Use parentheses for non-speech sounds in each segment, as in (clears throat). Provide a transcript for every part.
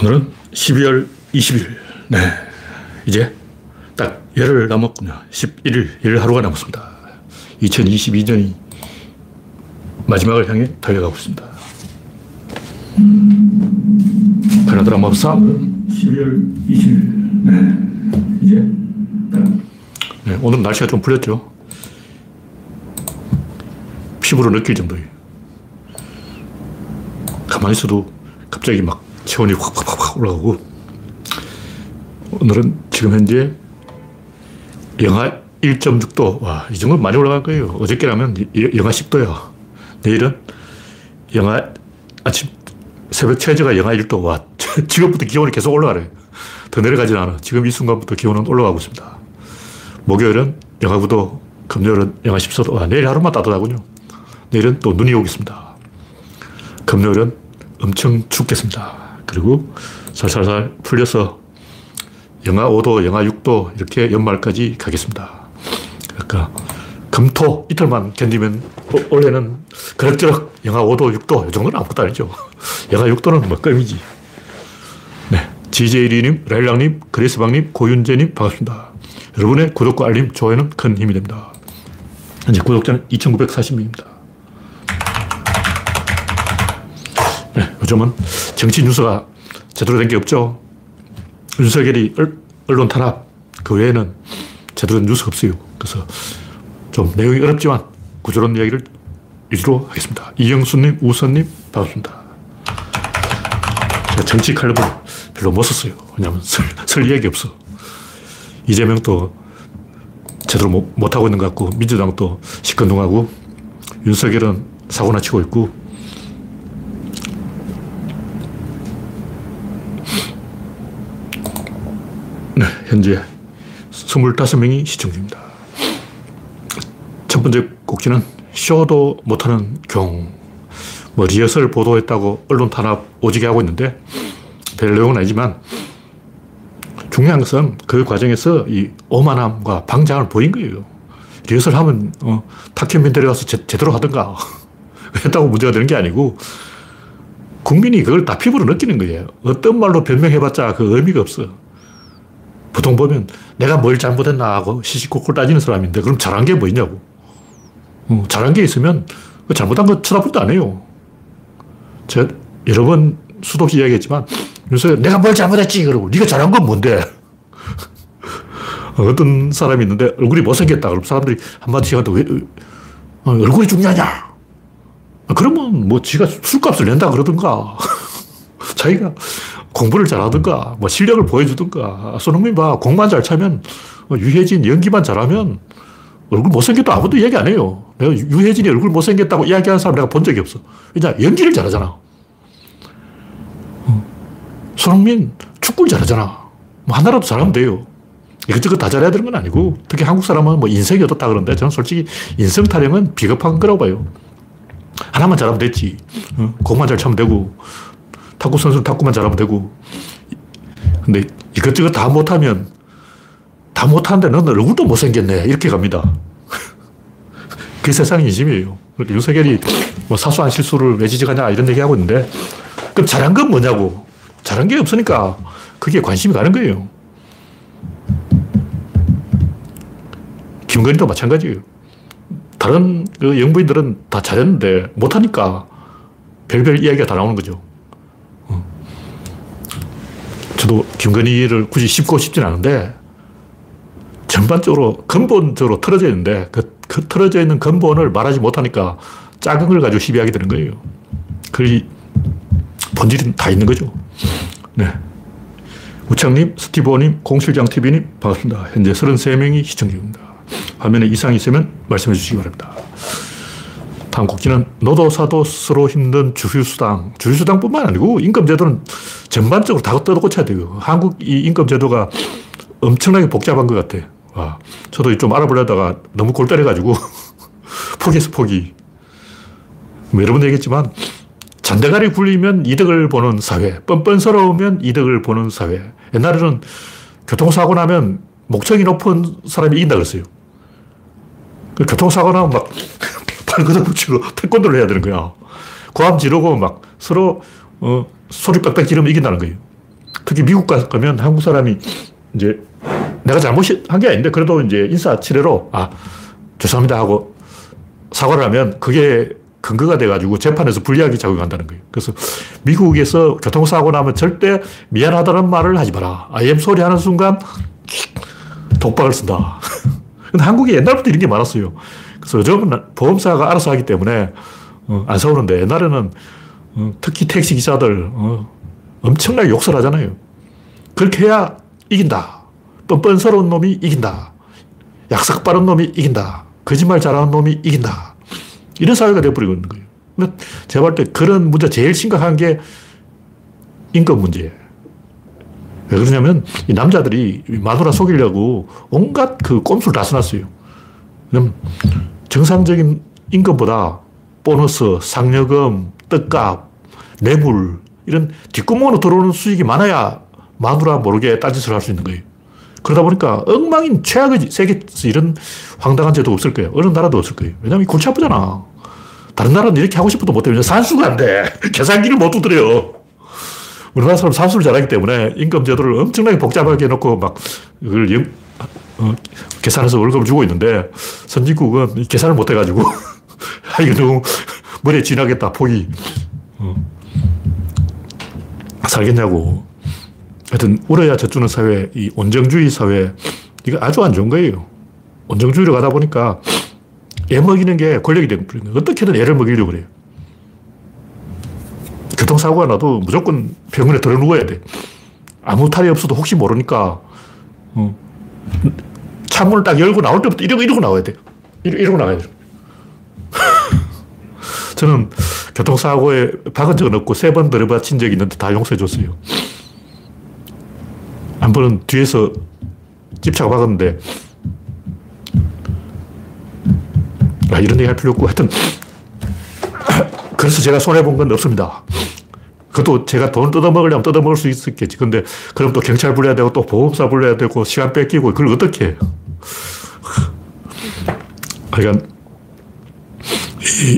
오늘은 12월 20일. 네. 이제 딱 열흘 남았군요. 11일, 열 하루가 남았습니다. 2022년이 마지막을 향해 달려가고 있습니다. 가나다라 맙사 12월 20일. 네. 이제 네. 오늘 날씨가 좀 풀렸죠. 피부로 느낄 정도예요. 가만히 있어도 갑자기 막 체온이 확확확 올라가고 오늘은 지금 현재 영하 1.6도. 와, 이 정도면 많이 올라갈 거예요. 어저께라면 영하 10도야. 내일은 영하 아침 새벽 최저가 영하 1도. 와, (laughs) 지금부터 기온이 계속 올라가네. 더 내려가진 않아. 지금 이 순간부터 기온은 올라가고 있습니다. 목요일은 영하 9도, 금요일은 영하 14도. 와, 내일 하루만 따뜻하군요. 내일은 또 눈이 오겠습니다. 금요일은 엄청 춥겠습니다. 그리고 살살살 풀려서 영하 5도, 영하 6도 이렇게 연말까지 가겠습니다. 그러니까 금토 이틀만 견디면 올해는 그럭저럭 영하 5도, 6도 이 정도는 아무것도 아니죠. (laughs) 영하 6도는 뭐 껌이지. 네. GJ리님, 라일락님, 그레스방님, 고윤재님 반갑습니다. 여러분의 구독과 알림, 좋아요는 큰 힘이 됩니다. 현재 구독자는 2,940명입니다. 네, 요즘은 정치 뉴스가 제대로 된 게 없죠. 윤석열이 언론 탄압, 그 외에는 제대로 된 뉴스가 없어요. 그래서 좀 내용이 어렵지만 구조론 이야기를 위주로 하겠습니다. 이영수님, 우선님, 반갑습니다. 제가 정치 칼럼을 별로 못 썼어요. 왜냐하면 설, 설 이야기 없어. 이재명도 제대로 못, 못하고 있는 것 같고, 민주당도 시큰둥하고, 윤석열은 사고나 치고 있고, 네, 현재 25명이 시청 중입니다. 첫 번째 곡지는 쇼도 못하는 경. 뭐 리허설 보도했다고 언론 탄압 오지게 하고 있는데 별 내용은 아니지만 중요한 것은 그 과정에서 이 오만함과 방장을 보인 거예요. 리허설 하면 어, 탁현민 데려가서 제, 제대로 하든가 (laughs) 했다고 문제가 되는 게 아니고 국민이 그걸 다 피부로 느끼는 거예요. 어떤 말로 변명해봤자 그 의미가 없어. 보통 보면 내가 뭘 잘못했나 하고 시시콜콜 따지는 사람인데 그럼 잘한 게뭐 있냐고. 어, 잘한 게 있으면 그 잘못한 거 쳐다보지도 안 해요. 제가 여러 번 수도 없이 이야기했지만 윤석열 내가 뭘 잘못했지 그러고 네가 잘한 건 뭔데? (laughs) 어떤 사람이 있는데 얼굴이 못생겼다 그럼 사람들이 한마디씩 하는데 왜 어, 얼굴이 중요하냐? 그러면 뭐 지가 술값을 낸다 그러든가 (laughs) 자기가 공부를 잘하든가, 뭐 실력을 보여주든가. 손흥민 봐. 공만 잘 차면, 어, 유해진 연기만 잘하면 얼굴 못생겼다 아무도 이야기 안 해요. 내가 유해진이 얼굴 못생겼다고 이야기하는 사람 내가 본 적이 없어. 왜냐, 연기를 잘하잖아. 어. 손흥민 축구를 잘하잖아. 뭐 하나라도 잘하면 돼요. 이것저것 다 잘해야 되는 건 아니고, 특히 한국 사람은 뭐 인성이 어떻다 그러는데, 저는 솔직히 인성 타령은 비겁한 거라고 봐요. 하나만 잘하면 됐지. 어? 공만 잘 차면 되고, 탁구 선수는 탁구만 잘하면 되고. 근데 이것저것 다 못하면, 다 못하는데 너는 얼굴도 못생겼네. 이렇게 갑니다. (laughs) 그 세상이 인심이에요. 윤석열이 뭐 사소한 실수를 왜 지적하냐 이런 얘기 하고 있는데, 그럼 잘한 건 뭐냐고. 잘한 게 없으니까 그게 관심이 가는 거예요. 김건희도 마찬가지예요. 다른 그 영부인들은 다 잘했는데 못하니까 별별 이야기가 다 나오는 거죠. 저도 김건희를 굳이 씹고 싶진 않은데 전반적으로 근본적으로 틀어져 있는데 그, 그 틀어져 있는 근본을 말하지 못하니까 작은 걸 가지고 시비하게 되는 거예요. 그 본질이 다 있는 거죠. 네. 우창님, 스티브님, 공실장TV님 반갑습니다. 현재 33명이 시청 중입니다. 화면에 이상이 있으면 말씀해 주시기 바랍니다. 다음 곡지는 노도사도 스스로 힘든 주휴수당. 주휴수당뿐만 아니고 임금제도는 전반적으로 다 뜯어 고쳐야 돼요. 한국 이 임금제도가 엄청나게 복잡한 것 같아. 와, 저도 좀 알아보려다가 너무 골 때려가지고 (laughs) 포기했어, 포기. 뭐 여러 번 얘기했지만 잔대가리 굴리면 이득을 보는 사회, 뻔뻔스러우면 이득을 보는 사회. 옛날에는 교통사고 나면 목청이 높은 사람이 이긴다 그랬어요. 그 교통사고 나면 막 팔 걷어 붙이고 태권도를 해야 되는 거야. 고함 지르고 막 서로 어, 소리 빽빽 지르면 이긴다는 거예요. 특히 미국 가면 한국 사람이 이제 내가 잘못한 게 아닌데 그래도 이제 인사치레로 아, 죄송합니다 하고 사과를 하면 그게 근거가 돼가지고 재판에서 불리하게 작용한다는 거예요. 그래서 미국에서 교통사고 나면 절대 미안하다는 말을 하지 마라. 아이엠 소리 하는 순간 독박을 쓴다. (laughs) 근데 한국에 옛날부터 이런 게 많았어요. 그래서 요즘은 보험사가 알아서 하기 때문에 어, 안 싸우는데 옛날에는 어, 특히 택시 기사들 어, 엄청나게 욕설 하잖아요. 그렇게 해야 이긴다. 뻔뻔스러운 놈이 이긴다. 약삭 빠른 놈이 이긴다. 거짓말 잘하는 놈이 이긴다. 이런 사회가 되어버리고 있는 거예요. 근데 제가 볼 때 그런 문제 제일 심각한 게 인권 문제예요. 왜 그러냐면 이 남자들이 마누라 속이려고 온갖 그 꼼수를 다 써놨어요. 그럼 정상적인 임금보다 보너스, 상여금, 떡값, 뇌물 이런 뒷구멍으로 들어오는 수익이 많아야 마누라 모르게 딴짓을 할 수 있는 거예요. 그러다 보니까 엉망인 최악의 세계에서 이런 황당한 제도 없을 거예요. 어느 나라도 없을 거예요. 왜냐면 골치 아프잖아. 다른 나라는 이렇게 하고 싶어도 못해. 왜냐면 산수가 안 돼. (laughs) 계산기를 못 두드려요. 우리나라 사람 산수를 잘하기 때문에 임금 제도를 엄청나게 복잡하게 해놓고 막 그걸 영, 어, 계산해서 월급을 주고 있는데 선진국은 계산을 못 해가지고 (laughs) 아, 이거 너무 머리에 지나겠다, 폭이. 어. 살겠냐고. 하여튼, 울어야 젖주는 사회, 이 온정주의 사회, 이거 아주 안 좋은 거예요. 온정주의로 가다 보니까 애 먹이는 게 권력이 거예요. 어떻게든 애를 먹이려고 그래요. 교통사고가 나도 무조건 병원에 들어 누워야 돼. 아무 탈이 없어도 혹시 모르니까, 어, 창문을 딱 열고 나올 때부터 이러고 이러고 나와야 돼. 이러고, 나가야 돼. (laughs) 저는 교통사고에 박은 적은 없고 세 번 들어받친 적이 있는데 다 용서해 줬어요. 한 번은 뒤에서 집차가 박았는데 아, 이런 얘기 할 필요 없고 하여튼 (coughs) 그래서 제가 손해본 건 없습니다. 그것도 제가 돈 뜯어먹으려면 뜯어먹을 수 있었겠지. 근데 그럼 또 경찰 불러야 되고 또 보험사 불러야 되고 시간 뺏기고 그걸 어떻게 해요? 그러니까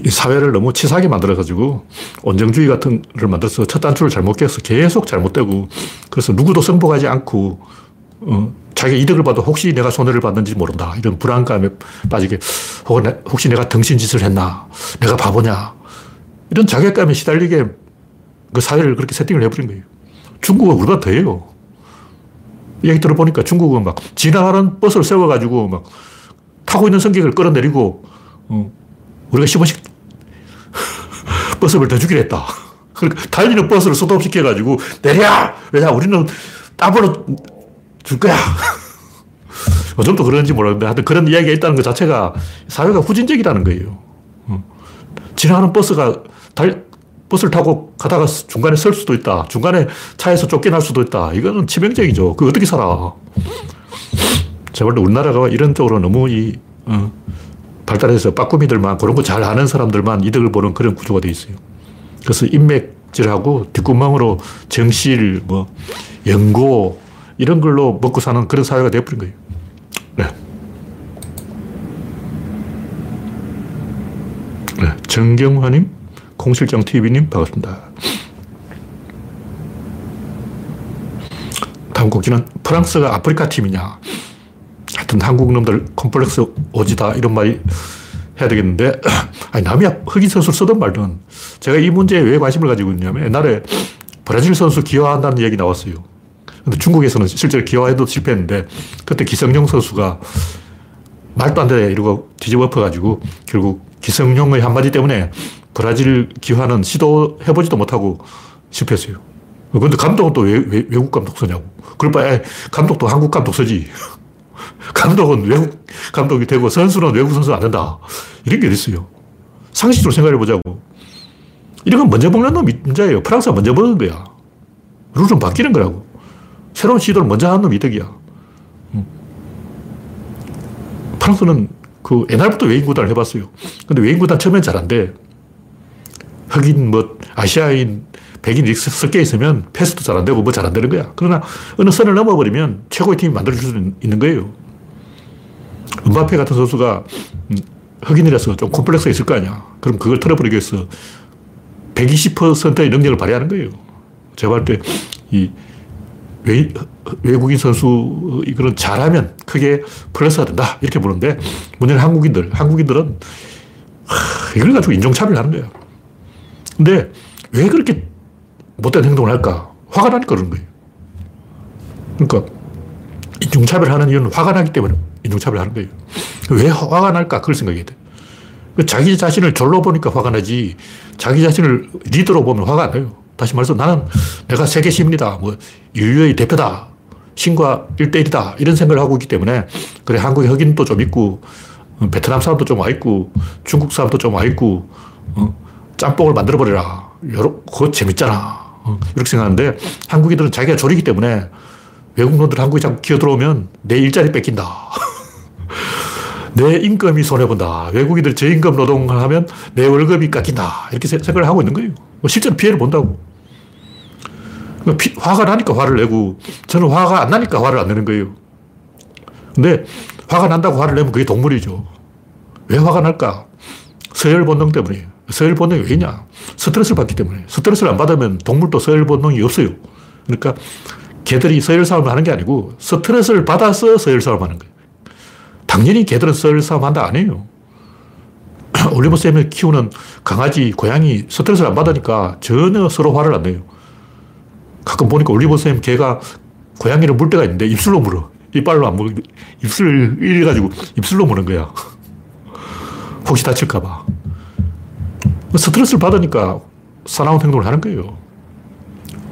이 사회를 너무 치사하게 만들어가지고 온정주의 같은 걸 만들어서 첫 단추를 잘못 껴서 계속 잘못되고 그래서 누구도 승복하지 않고 어, 자기 이득을 봐도 혹시 내가 손해를 받는지 모른다. 이런 불안감에 빠지게 혹은 혹시 내가 등신 짓을 했나. 내가 바보냐. 이런 자괴감에 시달리게 그 사회를 그렇게 세팅을 해버린 거예요. 중국은 우리가 더해요. 얘기 들어보니까 중국은 막 지나가는 버스를 세워가지고 막 타고 있는 승객을 끌어내리고 어, 우리가 10원씩 버스를 (laughs) 더 주기로 했다. (laughs) 그러니까 달리는 버스를 스톱시켜가지고 내려! 왜냐, 우리는 따블로 줄 거야. (laughs) 요즘도 그런지 모르는데 하여튼 그런 이야기가 있다는 것 자체가 사회가 후진적이라는 거예요. 어. 지나가는 버스가 달, 버스를 타고 가다가 중간에 설 수도 있다. 중간에 차에서 쫓겨날 수도 있다. 이거는 치명적이죠. 그 어떻게 살아? 볼때 우리나라가 이런 쪽으로 너무 이, 어, 발달해서 빠꾸미들만 그런 거 잘 아는 사람들만 이득을 보는 그런 구조가 돼 있어요. 그래서 인맥질하고 뒷구멍으로 정실, 뭐, 연고, 이런 걸로 먹고 사는 그런 사회가 되어버린 거예요. 네. 네. 정경화님, 공실장 TV님, 반갑습니다. 다음 곡지는 프랑스가 아프리카 팀이냐. 하여튼 한국 놈들 컴플렉스 오지다 이런 말이 해야 되겠는데 (clears throat) 아니 남이 흑인 선수를 쓰든 말든 제가 이 문제에 왜 관심을 가지고 있냐면 옛날에 브라질 선수 기여한다는 얘기 나왔어요. 근데 중국에서는 실제로 기여해도 실패했는데 그때 기성용 선수가 말도 안 돼 이러고 뒤집어 엎어가지고 결국 기성용의 한마디 때문에 브라질 기화는 시도해보지도 못하고 실패했어요. 근데 감독은 또 왜, 왜, 외국 감독 쓰냐고. 그럴 바에 감독도 한국 감독 쓰지. (laughs) 감독은 외국 감독이 되고 선수는 외국 선수 안 된다. 이런 게 있어요. 상식적으로 생각해 보자고. 이런 건 먼저 먹는 놈이 문제예요. 프랑스가 먼저 먹은 거야. 룰은 바뀌는 거라고. 새로운 시도를 먼저 하는 놈이 이득이야. 음. 프랑스는 그 옛날부터 외인 구단을 해봤어요. 근데 외인 구단 처음엔 잘 안 돼. 흑인, 뭐, 아시아인, 백인 이렇게 섞여 있으면 패스도 잘 안 되고 뭐 잘 안 되는 거야. 그러나 어느 선을 넘어버리면 최고의 팀이 만들어줄 수 있는 거예요. 은바페 같은 선수가 음, 흑인이라서 좀 콤플렉스가 있을 거 아니야. 그럼 그걸 털어버리기 위해서 120%의 능력을 발휘하는 거예요. 제가 볼 때, 이, 외, 외국인 선수 이거는 잘하면 크게 플러스가 된다. 이렇게 보는데 문제는 한국인들. 한국인들은 하, 이걸 가지고 인종차별을 하는 거예요. 근데 왜 그렇게 못된 행동을 할까? 화가 나니까 그런 거예요. 그러니까 인종차별을 하는 이유는 화가 나기 때문에 인종차별을 하는 거예요. 왜 화가 날까? 그걸 생각해야 돼. 자기 자신을 졸로 보니까 화가 나지 자기 자신을 리더로 보면 화가 안 나요. 다시 말해서 나는 내가 세계 시민이다. 뭐 인류의 대표다. 신과 일대일이다. 이런 생각을 하고 있기 때문에 그래 한국에 흑인도 좀 있고 베트남 사람도 좀 와 있고 중국 사람도 좀 와 있고 어, 짬뽕을 만들어 버려라. 여러 그거 재밌잖아. 어, 이렇게 생각하는데 한국인들은 자기가 졸이기 때문에 외국 놈들 한국에 자꾸 기어 들어오면 내 일자리 뺏긴다. (laughs) 내 임금이 손해본다. 외국인들 저임금 노동을 하면 내 월급이 깎인다. 이렇게 생각을 하고 있는 거예요. 뭐 실제로 피해를 본다고. 그러니까 피, 화가 나니까 화를 내고 저는 화가 안 나니까 화를 안 내는 거예요. 근데 화가 난다고 화를 내면 그게 동물이죠. 왜 화가 날까? 서열 본능 때문이에요. 서열 본능이 왜냐? 스트레스를 받기 때문에. 스트레스를 안 받으면 동물도 서열 본능이 없어요. 그러니까 개들이 서열 싸움을 하는 게 아니고 스트레스를 받아서 서열 싸움을 하는 거예요. 당연히 개들은 서열 싸움 한다 아니에요. (clears throat) 올리버 쌤이 키우는 강아지, 고양이 스트레스를 안 받으니까 전혀 서로 화를 안 내요. 가끔 보니까 올리버 쌤 개가 고양이를 물 때가 있는데 입술로 물어. 이빨로 안 물어. 입술을 이래가지고 입술로 무는 거야. (laughs) 혹시 다칠까봐. 스트레스를 받으니까 사나운 행동을 하는 거예요.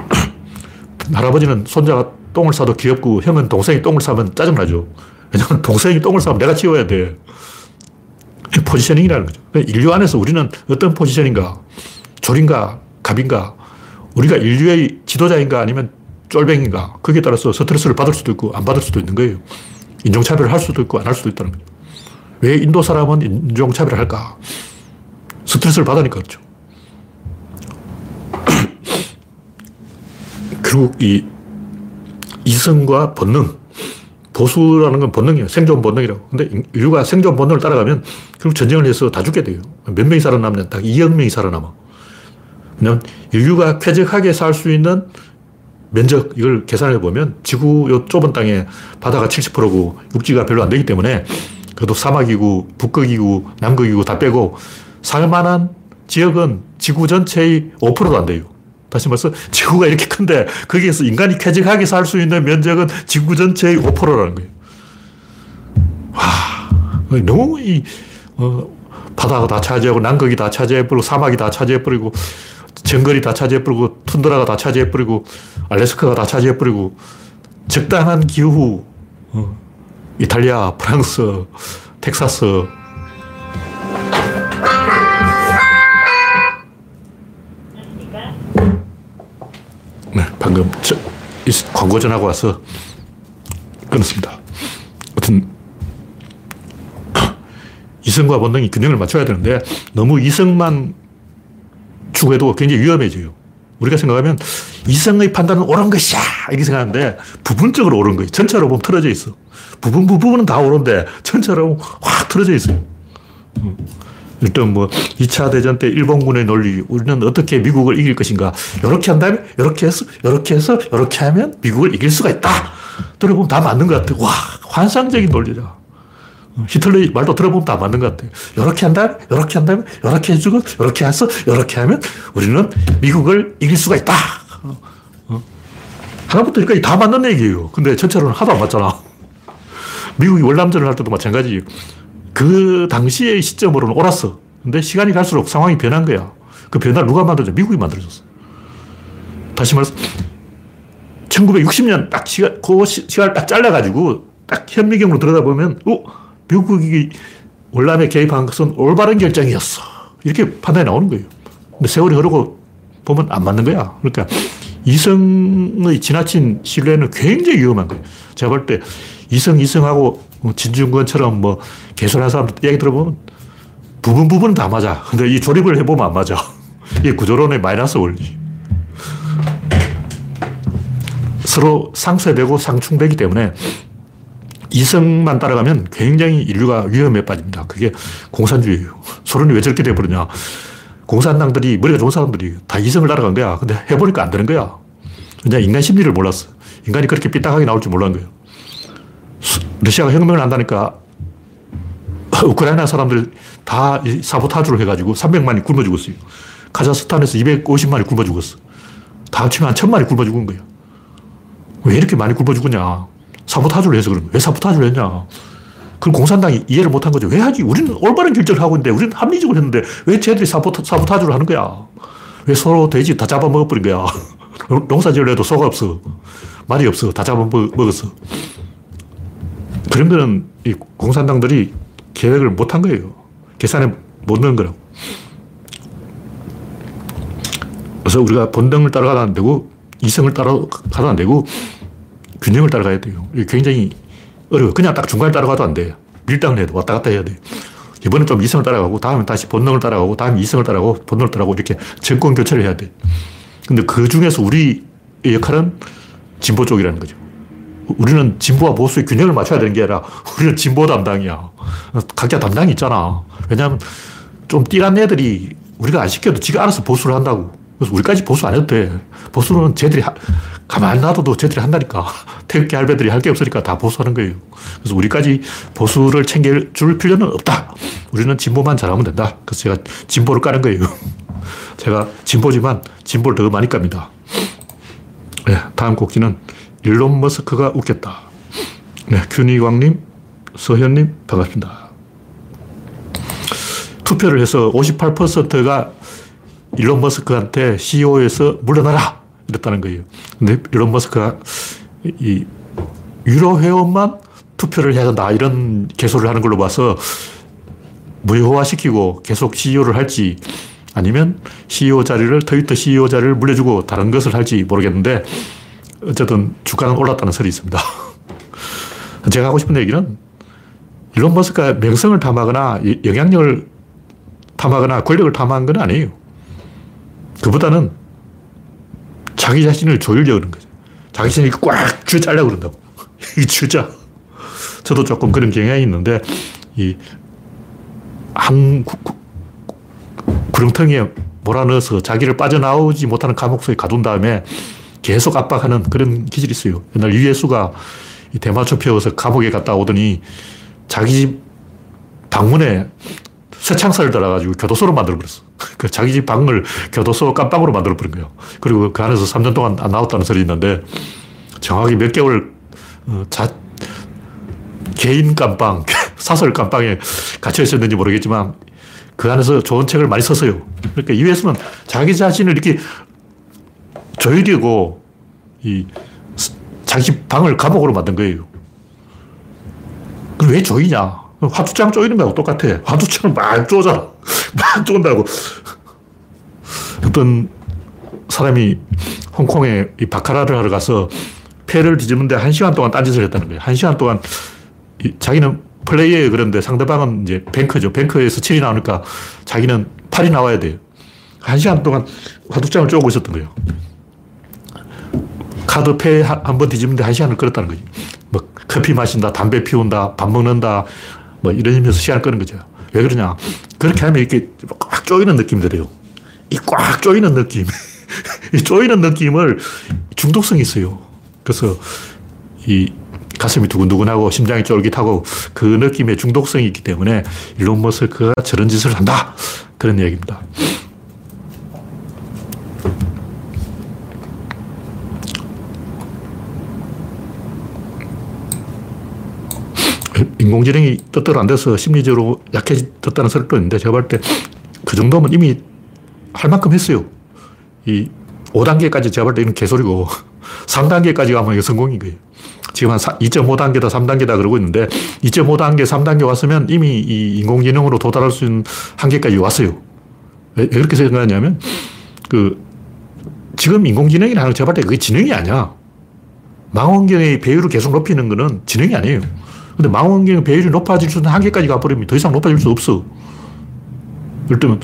(clears throat) 할아버지는 손자가 똥을 싸도 귀엽고 형은 동생이 똥을 싸면 짜증나죠. 왜냐면 (laughs) 동생이 똥을 싸면 내가 치워야 돼. 포지셔닝이라는 거죠. 인류 안에서 우리는 어떤 포지션인가? 조인가? 갑인가? 우리가 인류의 지도자인가? 아니면 쫄뱅인가? 거기에 따라서 스트레스를 받을 수도 있고 안 받을 수도 있는 거예요. 인종차별을 할 수도 있고 안 할 수도 있다는 거죠. 왜 인도 사람은 인종차별을 할까? 스트레스를 받으니까 그렇죠. (clears throat) 결국 이 이성과 본능, 보수라는 건 본능이에요. 생존 본능이라고. 근데 인류가 생존 본능을 따라가면 결국 전쟁을 해서 다 죽게 돼요. 몇 명이 살아남냐? 딱 2억 명이 살아남아. 왜냐면 인류가 쾌적하게 살 수 있는 면적, 이걸 계산해 보면 지구 요 좁은 땅에 바다가 70%고 육지가 별로 안 되기 때문에 그래도 사막이고 북극이고 남극이고 다 빼고 살만한 지역은 지구 전체의 5%도 안 돼요. 다시 말해서 지구가 이렇게 큰데 거기에서 인간이 쾌적하게 살 수 있는 면적은 지구 전체의 5%라는 거예요. 와, 너무 이, 어, 바다가 다 차지하고 남극이 다 차지해버리고 사막이 다 차지해버리고 정글이 다 차지해버리고 툰드라가 다 차지해버리고 알래스카가 다 차지해버리고 적당한 기후 어, 이탈리아, 프랑스, 텍사스 방금 저, 광고 전하고 와서 끊었습니다. 하여튼 이성과 본능이 균형을 맞춰야 되는데 너무 이성만 추구해도 굉장히 위험해져요. 우리가 생각하면 이성의 판단은 옳은 것이야 이렇게 생각하는데 부분적으로 옳은 거예요. 전체로 보면 틀어져 있어. 부분 부분은 다 옳은데 전체로 확 틀어져 있어요. 음. 일단 뭐 2차 대전 때 일본군의 논리, 우리는 어떻게 미국을 이길 것인가. 이렇게 한다면, 이렇게 해서, 이렇게 해서, 이렇게 하면 미국을 이길 수가 있다. 들어보면 다 맞는 것 같아. 와, 환상적인 논리다. 히틀러의 말도 들어보면 다 맞는 것 같아요. 이렇게 한다면, 이렇게 한다면, 이렇게 해주고, 이렇게 해서, 이렇게 하면 우리는 미국을 이길 수가 있다. 어? 하나부터 여기까지 다 맞는 얘기예요. 근데 전체로는 하도 안 맞잖아. 미국이 월남전을 할 때도 마찬가지. 그 당시의 시점으로는 옳았어. 근데 시간이 갈수록 상황이 변한 거야. 그 변화를 누가 만들었냐? 미국이 만들어줬어. 다시 말해서 1960년 딱 시간, 그 시간을 딱 잘라가지고 딱 현미경으로 들여다보면, 어? 미국이 월남에 개입한 것은 올바른 결정이었어. 이렇게 판단이 나오는 거예요. 근데 세월이 흐르고 보면 안 맞는 거야. 그러니까 이성의 지나친 신뢰는 굉장히 위험한 거예요. 제가 볼 때 이성, 이성하고 진중권처럼 뭐 개선한 사람 얘기 들어보면 부분 부분은 다 맞아. 근데 이 조립을 해보면 안 맞아. (laughs) 이게 구조론의 마이너스 원리. 서로 상쇄되고 상충되기 때문에 이성만 따라가면 굉장히 인류가 위험에 빠집니다. 그게 공산주의예요. 소련이 왜 저렇게 돼버렸냐. 공산당들이 머리가 좋은 사람들이 다 이성을 따라간 거야. 근데 해보니까 안 되는 거야. 그냥 인간 심리를 몰랐어. 인간이 그렇게 삐딱하게 나올 줄 몰랐는 거예요. 러시아가 혁명을 한다니까 우크라이나 사람들 다 사보타주를 해가지고 300만이 굶어 죽었어요. 카자흐스탄에서 250만이 굶어 죽었어. 다 합치면 한 천만이 굶어 죽은 거예요. 왜 이렇게 많이 굶어 죽었냐. 사보타주를 해서 그런 거예요. 왜 사보타주를 했냐. 그걸 공산당이 이해를 못한 거죠. 왜 하지? 우리는 올바른 결정을 하고 있는데, 우리는 합리적으로 했는데, 왜 쟤들이 사보타, 사보타주를 하는 거야? 왜 서로 돼지 다 잡아먹어버린 거야? (laughs) 농사 해도 소가 없어. 말이 없어. 다 잡아먹었어. 그런 거는 이 공산당들이 계획을 못 한 거예요. 계산에 못 넣은 거라고. 그래서 우리가 본능을 따라가도 안 되고, 이성을 따라가도 안 되고, 균형을 따라가야 돼요. 굉장히 어려워. 그냥 딱 중간에 따라가도 안 돼. 밀당을 해도 왔다 갔다 해야 돼. 이번엔 좀 이성을 따라가고, 다음에 다시 본능을 따라가고, 다음에 이성을 따라가고, 본능을 따라가고, 이렇게 정권 교체를 해야 돼. 근데 그 중에서 우리의 역할은 진보 쪽이라는 거죠. 우리는 진보와 보수의 균형을 맞춰야 되는 게 아니라 우리는 진보 담당이야. 각자 담당이 있잖아. 왜냐하면 좀 띠란 애들이 우리가 안 시켜도 지가 알아서 보수를 한다고. 그래서 우리까지 보수 안 해도 돼. 보수는 쟤들이 하, 가만히 놔둬도 쟤들이 한다니까. (laughs) 태극기 할배들이 할 게 없으니까 다 보수하는 거예요. 그래서 우리까지 보수를 챙겨줄 필요는 없다. 우리는 진보만 잘하면 된다. 그래서 제가 진보를 까는 거예요. (laughs) 제가 진보지만 진보를 더 많이 깝니다. 네, 다음 곡지는 일론 머스크가 웃겼다. 네, 큐니광님, 서현님, 반갑습니다. 투표를 해서 58%가 일론 머스크한테 CEO에서 물러나라! 이랬다는 거예요. 근데 일론 머스크가 이 유로 회원만 투표를 해야 된다. 이런 개소를 하는 걸로 봐서 무효화시키고 계속 CEO를 할지 아니면 CEO 자리를, 트위터 CEO 자리를 물려주고 다른 것을 할지 모르겠는데 어쨌든 주가는 올랐다는 설이 있습니다. (laughs) 제가 하고 싶은 얘기는 일론 머스크가 명성을 탐하거나 영향력을 탐하거나 권력을 탐한 건 아니에요. 그보다는 자기 자신을 조이려고 그런 거죠. 자기 자신이 꽉 쥐어짜려고 그런다고. (laughs) 이 쥐자. 저도 조금 그런 경향이 있는데, 이, 한 구렁텅이에 몰아넣어서 자기를 빠져나오지 못하는 감옥 속에 가둔 다음에 계속 압박하는 그런 기질이 있어요. 옛날 유예수가 대마초 피워서 감옥에 갔다 오더니 자기 집 방문에 쇠창살을 달아가지고 교도소로 만들어버렸어. (laughs) 그 자기 집 방을 교도소 깜빵으로 만들어버린 거예요. 그리고 그 안에서 3년 동안 안 나왔다는 소리 있는데 정확히 몇 개월 어, 자, 개인 깜빵, (laughs) 사설 깜빵에 갇혀 있었는지 모르겠지만 그 안에서 좋은 책을 많이 썼어요. 그러니까 이외에서는 자기 자신을 이렇게 조이려고 이 자기 방을 감옥으로 만든 거예요. 그럼 왜 조이냐? 화투장 조이는 거하고 똑같아. 화투장을 막 쪼잖아. (laughs) 막 쪼는다고. 어떤 사람이 홍콩에 이 바카라를 하러 가서 패를 뒤집는데 한 시간 동안 딴짓을 했다는 거예요. 한 시간 동안 자기는 플레이에 그런데 상대방은 이제 뱅크죠. 뱅크에서 7이 나오니까 자기는 8이 나와야 돼요. 한 시간 동안 화투장을 쪼고 있었던 거예요. 카드 패 한 번 뒤집는데 한 시간을 끌었다는 거지. 뭐 커피 마신다, 담배 피운다, 밥 먹는다, 뭐 이러면서 시간을 끄는 거죠. 왜 그러냐. 그렇게 하면 이렇게 꽉 조이는 느낌이 들어요. 이 꽉 조이는 느낌. (laughs) 이 조이는 느낌을 중독성이 있어요. 그래서 이 가슴이 두근두근하고 심장이 쫄깃하고 그 느낌에 중독성이 있기 때문에 일론 머스크가 저런 짓을 한다. 그런 이야기입니다. 인공지능이 뜻대로 안 돼서 심리적으로 약해졌다는 소리도 있는데 제가 볼 때 그 정도면 이미 할 만큼 했어요. 이 5단계까지 제가 볼 때 이건 개소리고 (laughs) 3단계까지 가면 이게 성공인 거예요. 지금 한 2.5단계다, 3단계다 그러고 있는데 2.5단계, 3단계 왔으면 이미 이 인공지능으로 도달할 수 있는 한계까지 왔어요. 왜, 왜 그렇게 생각하냐면 그 지금 인공지능이라는 제가 볼 때 그게 지능이 아니야. 망원경의 배율을 계속 높이는 거는 지능이 아니에요. 근데 망원경 배율이 높아질 수 있는 한계까지 가버리면 더 이상 높아질 수 없어. 예를 들면,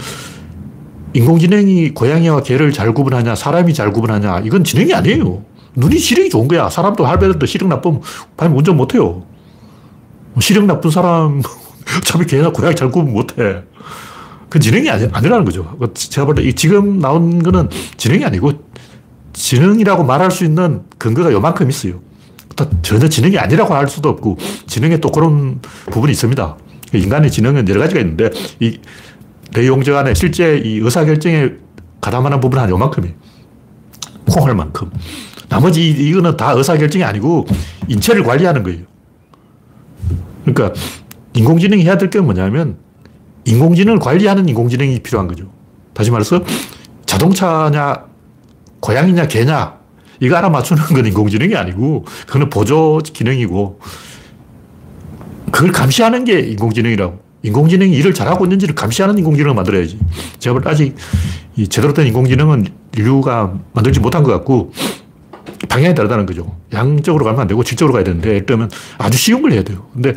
인공지능이 고양이와 개를 잘 구분하냐, 사람이 잘 구분하냐, 이건 지능이 아니에요. 눈이 시력이 좋은 거야. 사람도 할배들도 시력 나쁘면 밤에 운전 못 해요. 시력 나쁜 사람, (laughs) 어차피 개나 고양이 잘 구분 못 해. 그 지능이 아니, 아니라는 거죠. 제가 볼 때 지금 나온 거는 지능이 아니고 지능이라고 말할 수 있는 근거가 요만큼 있어요. 전혀 지능이 아니라고 할 수도 없고, 지능에 또 그런 부분이 있습니다. 인간의 지능은 여러 가지가 있는데, 이 내용적 안에 실제 이 의사결정에 가담하는 부분은 한 요만큼이에요. 콩할 만큼. 나머지 이거는 다 의사결정이 아니고 인체를 관리하는 거예요. 그러니까 인공지능이 해야 될 게 뭐냐면 인공지능을 관리하는 인공지능이 필요한 거죠. 다시 말해서 자동차냐, 고양이냐, 개냐, 이거 알아맞추는 건 인공지능이 아니고, 그거는 보조 기능이고, 그걸 감시하는 게 인공지능이라고. 인공지능이 일을 잘하고 있는지를 감시하는 인공지능을 만들어야지. 제가 아직 제대로 된 인공지능은 인류가 만들지 못한 것 같고, 방향이 다르다는 거죠. 양적으로 가면 안 되고 질적으로 가야 되는데, 들면 아주 쉬운 걸 해야 돼요. 근데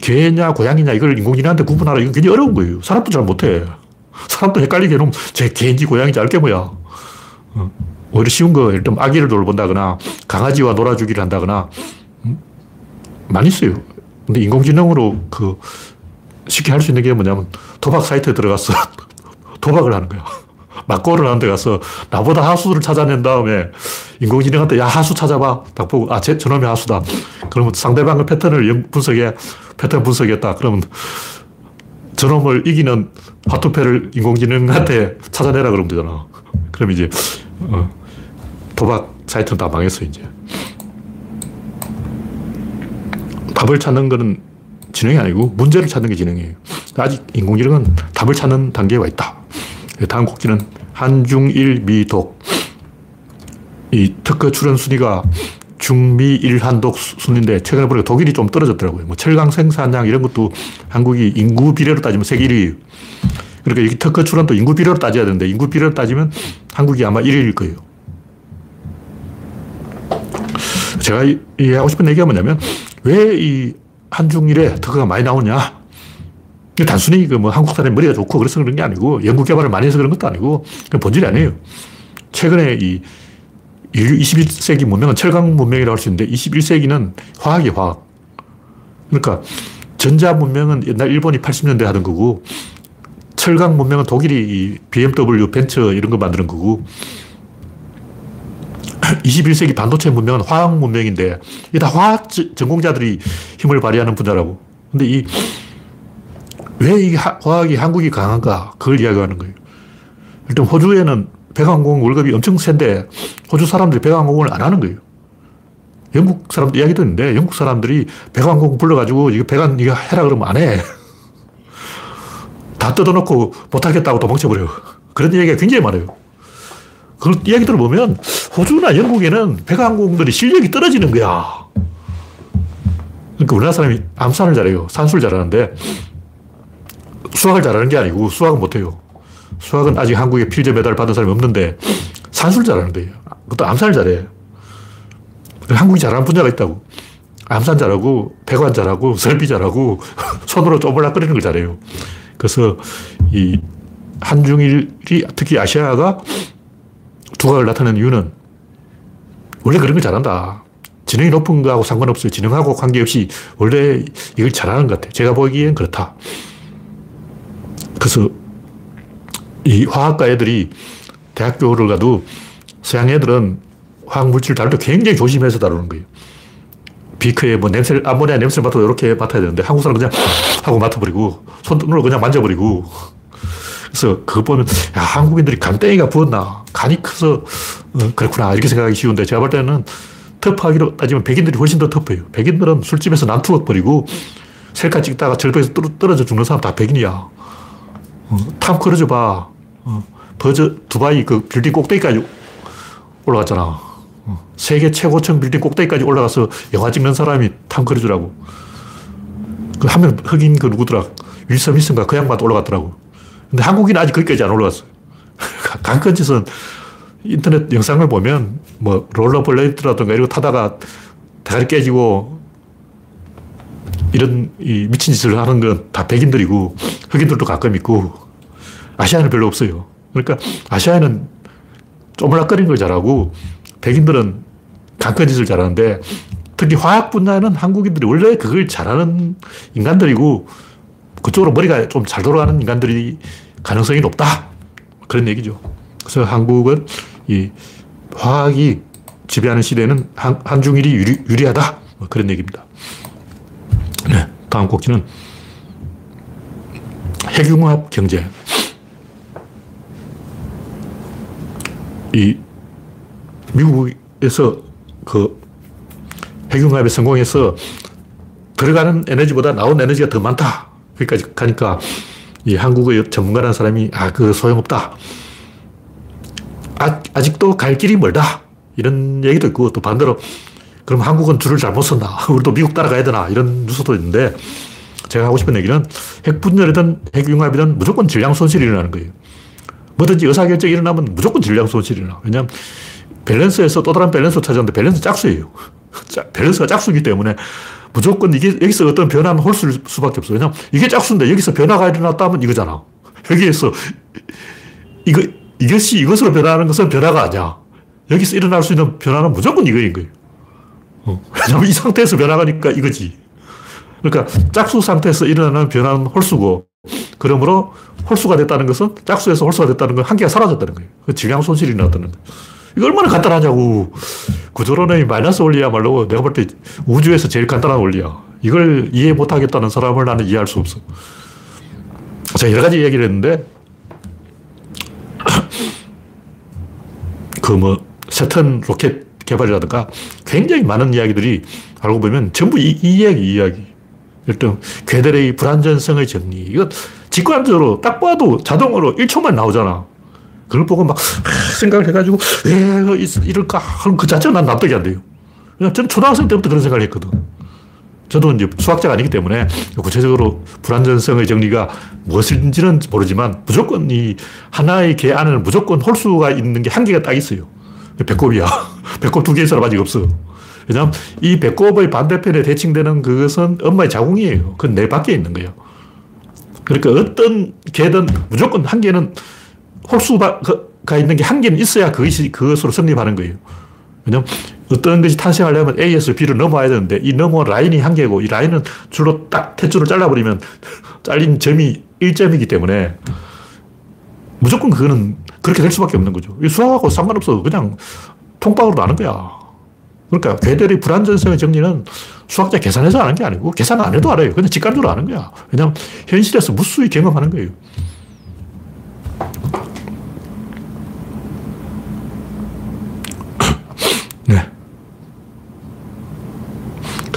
개냐, 고양이냐, 이걸 인공지능한테 구분하라. 이건 굉장히 어려운 거예요. 사람도 잘 못해. 사람도 헷갈리게 해놓으면 제 개인지 고양인지 알게 뭐야. 어. 오히려 쉬운 거, 예를 들면 아기를 돌본다거나 강아지와 놀아주기를 한다거나 음? 많이 써요. 근데 인공지능으로 그 쉽게 할 수 있는 게 뭐냐면 도박 사이트에 들어가서 (laughs) 도박을 하는 거야. (laughs) 막고를 하는 데 가서 나보다 하수를 찾아낸 다음에 인공지능한테 야, 하수 찾아봐. 딱 보고, 아, 제, 저놈이 하수다. 그러면 상대방의 패턴을 분석해, 패턴 분석했다. 그러면 저놈을 이기는 화투패를 인공지능한테 찾아내라 그러면 되잖아. 그럼 이제, 어, 도박 사이트는 다 망했어, 이제. 답을 찾는 거는 지능이 아니고 문제를 찾는 게 지능이에요. 아직 인공지능은 답을 찾는 단계에 와 있다. 다음 곡지는 한중일 미독. 이 특허 출연 순위가 중미 일 한독 순인데 최근에 보니까 독일이 좀 떨어졌더라고요. 뭐 철강 생산량 이런 것도 한국이 인구 비례로 따지면 세계 1위예요. 그러니까 여기 특허 출원도 인구 비례로 따져야 되는데 인구 비례로 따지면 한국이 아마 1위일 거예요. 제가 하고 싶은 얘기가 뭐냐면 왜 이 한중일에 특허가 많이 나오냐? 단순히 그 뭐 한국 사람이 머리가 좋고 그래서 그런 게 아니고 연구 개발을 많이 해서 그런 것도 아니고 그 본질이 아니에요. 최근에 이 인류 21세기 문명은 철강 문명이라고 할 수 있는데 21세기는 화학이 화학. 그러니까 전자 문명은 옛날 일본이 80년대 하던 거고 철강 문명은 독일이 BMW, 벤처 이런 거 만드는 거고 21세기 반도체 문명은 화학 문명인데 이게 다 화학 전공자들이 힘을 발휘하는 분야라고. 근데 이 왜 이 화학이 한국이 강한가? 그걸 이야기하는 거예요. 일단 호주에는 배관공 월급이 엄청 센데 호주 사람들이 배관공을 안 하는 거예요. 영국 사람들 이야기 듣는데 영국 사람들이 배관공 불러가지고 이거 배관 이거 해라 그러면 안 해. (laughs) 다 뜯어놓고 못하겠다고 도망쳐버려요. 그런 이야기가 굉장히 많아요. 그 이야기 들어보면 호주나 영국에는 배관공들이 실력이 떨어지는 거야. 그러니까 우리나라 사람이 암산을 잘해요. 산수를 잘하는데 수학을 잘하는 게 아니고 수학은 못해요. 수학은 아직 한국에 필제 메달 받은 사람이 없는데 산수를 잘하는 거예요. 그것도 암산을 잘해. 한국이 잘하는 분야가 있다고. 암산 잘하고, 배관 잘하고, 설비 잘하고, (laughs) 손으로 쪼물락거리는 걸 잘해요. 그래서 이 한중일이 특히 아시아가 두각을 나타내는 이유는 원래 그런 걸 잘한다. 지능이 높은 거하고 상관없어요. 지능하고 관계없이 원래 이걸 잘하는 것 같아요. 제가 보기엔 그렇다. 그래서 이 화학과 애들이 대학교를 가도 서양 애들은 화학 물질 다룰 때 굉장히 조심해서 다루는 거예요. 비크에 뭐 냄새를, 아모니아 냄새를 맡아도 이렇게 맡아야 되는데 한국 사람은 그냥 하고 맡아버리고 손으로 그냥 만져버리고 그래서 그거 보면 야, 한국인들이 간땡이가 부었나 간이 커서 어, 그렇구나 이렇게 생각하기 쉬운데 제가 볼 때는 터프하기로 따지면 백인들이 훨씬 더 터프해요. 백인들은 술집에서 난투극 벌이고 셀카 찍다가 절벽에서 떨어져 죽는 사람 다 백인이야. 어, 탐 크루즈 봐. 어, 버즈 두바이 그 빌딩 꼭대기까지 올라갔잖아. 어, 세계 최고층 빌딩 꼭대기까지 올라가서 영화 찍는 사람이 탐 크루즈라고. 그 한 명 흑인 그 누구더라. 윌서 미슨가 그 양반도 올라갔더라고. 근데 한국인은 아직 거기까지 안 올라갔어요. 강큰 짓은 인터넷 영상을 보면 뭐 롤러블레이드라든가 이런 거 타다가 대가리 깨지고 이런 이 미친 짓을 하는 건 다 백인들이고 흑인들도 가끔 있고 아시아는 별로 없어요. 그러니까 아시아에는 쪼물락거리는 걸 잘하고 백인들은 강큰 짓을 잘하는데 특히 화학 분야는 한국인들이 원래 그걸 잘하는 인간들이고 그쪽으로 머리가 좀 잘 돌아가는 인간들이 가능성이 높다. 그런 얘기죠. 그래서 한국은 이 화학이 지배하는 시대에는 한, 한중일이 유리, 유리하다. 뭐 그런 얘기입니다. 네, 다음 곡지는 핵융합 경제. 이 미국에서 그 핵융합에 성공해서 들어가는 에너지보다 나온 에너지가 더 많다. 여기까지 가니까 이 한국의 전문가라는 사람이 아, 그 소용없다. 아, 아직도 갈 길이 멀다. 이런 얘기도 있고 또 반대로 그럼 한국은 줄을 잘못 섰나? (laughs) 우리도 미국 따라가야 되나? 이런 뉴스도 있는데 제가 하고 싶은 얘기는 핵분열이든 핵융합이든 무조건 질량 손실이 일어나는 거예요. 뭐든지 의사결정이 일어나면 무조건 질량 손실이 일어나. 왜냐하면 밸런스에서 또 다른 밸런스를 찾았는데 밸런스 짝수예요. (laughs) 밸런스가 짝수이기 때문에 무조건 이게 여기서 어떤 변화는 홀수일 수밖에 없어요. 왜냐하면 이게 짝수인데 여기서 변화가 일어났다면 이거잖아. 여기에서 이거, 이것이 이것으로 변하는 것은 변화가 아니야. 여기서 일어날 수 있는 변화는 무조건 이거인 거예요. 어. 왜냐하면 이 상태에서 변화가니까 이거지. 그러니까 짝수 상태에서 일어나는 변화는 홀수고 그러므로 홀수가 됐다는 것은 짝수에서 홀수가 됐다는 건 한계가 사라졌다는 거예요. 그 질량 손실이 나타나는 거예요. 이거 얼마나 간단하냐고. 구조론의 마이너스 원리야말로 내가 볼 때 우주에서 제일 간단한 원리야. 이걸 이해 못 하겠다는 사람을 나는 이해할 수 없어. 제가 여러 가지 얘기를 했는데, (coughs) 그 뭐, 세턴 로켓 개발이라든가 굉장히 많은 이야기들이 알고 보면 전부 이, 이 이야기, 이 이야기. 일단, 괴델의 불안전성의 정리. 이거 직관적으로 딱 봐도 자동으로 1초만 나오잖아. 그걸 보고 막 생각을 해가지고 왜 이럴까? 그럼 그 자체가 난 납득이 안 돼요. 그냥 저는 초등학생 때부터 그런 생각을 했거든. 저도 이제 수학자가 아니기 때문에 구체적으로 불안전성의 정리가 무엇인지는 모르지만 무조건 이 하나의 개 안에는 무조건 홀수가 있는 게 한계가 딱 있어요. 배꼽이야. (laughs) 배꼽 두 개의 사람 아직 없어. 왜냐하면 이 배꼽의 반대편에 대칭되는 그것은 엄마의 자궁이에요. 그건 내 밖에 있는 거예요. 그러니까 어떤 개든 무조건 한 개는 홀수가 있는 게 한 개는 있어야 그것이 그것으로 성립하는 거예요. 왜냐면 어떤 것이 탄생하려면 A에서 B를 넘어야 되는데 이 넘어 라인이 한 개고 이 라인은 줄로 딱 대줄을 잘라버리면 (laughs) 잘린 점이 1점이기 때문에 무조건 그거는 그렇게 될 수밖에 없는 거죠. 수학하고 상관없어. 그냥 통방으로 나는 거야. 그러니까 괴델의 불안전성의 정리는 수학자 계산해서 하는 게 아니고 계산 안 해도 알아요. 그냥 직관적으로 아는 거야. 왜냐면 현실에서 무수히 경험하는 거예요.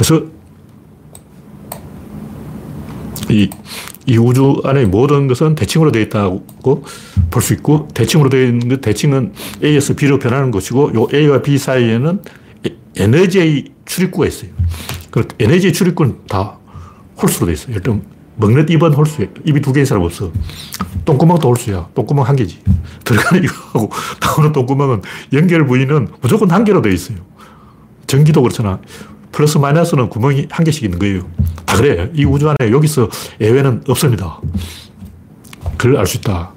그래서 이, 이 우주 안에 모든 것은 대칭으로 되어 있다고 볼 수 있고, 대칭으로 되어 있는 것, 대칭은 A에서 B로 변하는 것이고, 요 A와 B 사이에는 에너지의 출입구가 있어요. 그 에너지의 출입구는 다 홀수로 되어 있어요. 일단 먹는 입은 홀수에 입이 두 개인 사람 없어. 똥구멍도 홀수야. 똥구멍 한 개지. (laughs) 들어가는 입하고 나오는 똥구멍은 연결 부위는 무조건 한 개로 되어 있어요. 전기도 그렇잖아. 플러스 마이너스는 구멍이 한 개씩 있는 거예요. 다 그래. 이 우주 안에 여기서 예외는 없습니다. 그걸 알 수 있다.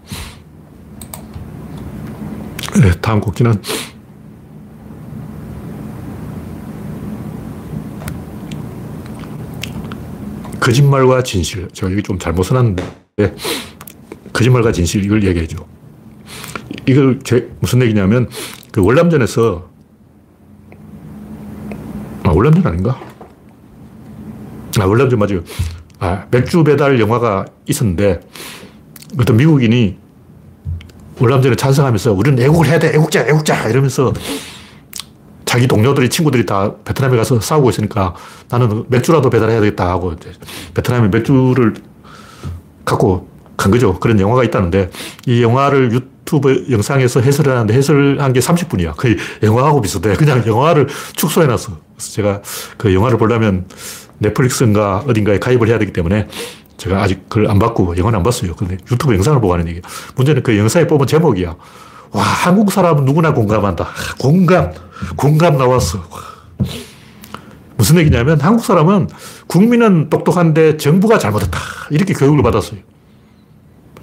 네, 다음 곡지는 거짓말과 진실. 제가 여기 좀 잘못 써놨는데, 거짓말과 진실, 이걸 얘기해줘. 이걸 무슨 얘기냐면, 그 월남전에서 아, 월남전 아닌가? 아, 월남전 맞아요. 아, 맥주 배달 영화가 있었는데, 어떤 미국인이 월남전에 찬성하면서 우리는 애국을 해야 돼, 애국자, 애국자! 이러면서 자기 동료들이, 친구들이 다 베트남에 가서 싸우고 있으니까 나는 맥주라도 배달해야 되겠다 하고 베트남에 맥주를 갖고 간 거죠. 그런 영화가 있다는데 이 영화를 유튜브 영상에서 해설을 하는데 해설한 게 30분이야. 거의 영화하고 비슷해. (laughs) 그냥 영화를 축소해놨어. 그래서 제가 그 영화를 보려면 넷플릭스인가 어딘가에 가입을 해야 되기 때문에 제가 아직 그걸 안 받고 영화는 안 봤어요. 근데 유튜브 영상을 보고 하는 얘기야. 문제는 그 영상에 뽑은 제목이야. 와, 한국 사람은 누구나 공감한다. 공감, 공감 나왔어. 무슨 얘기냐면 한국 사람은 국민은 똑똑한데 정부가 잘못했다. 이렇게 교육을 받았어요.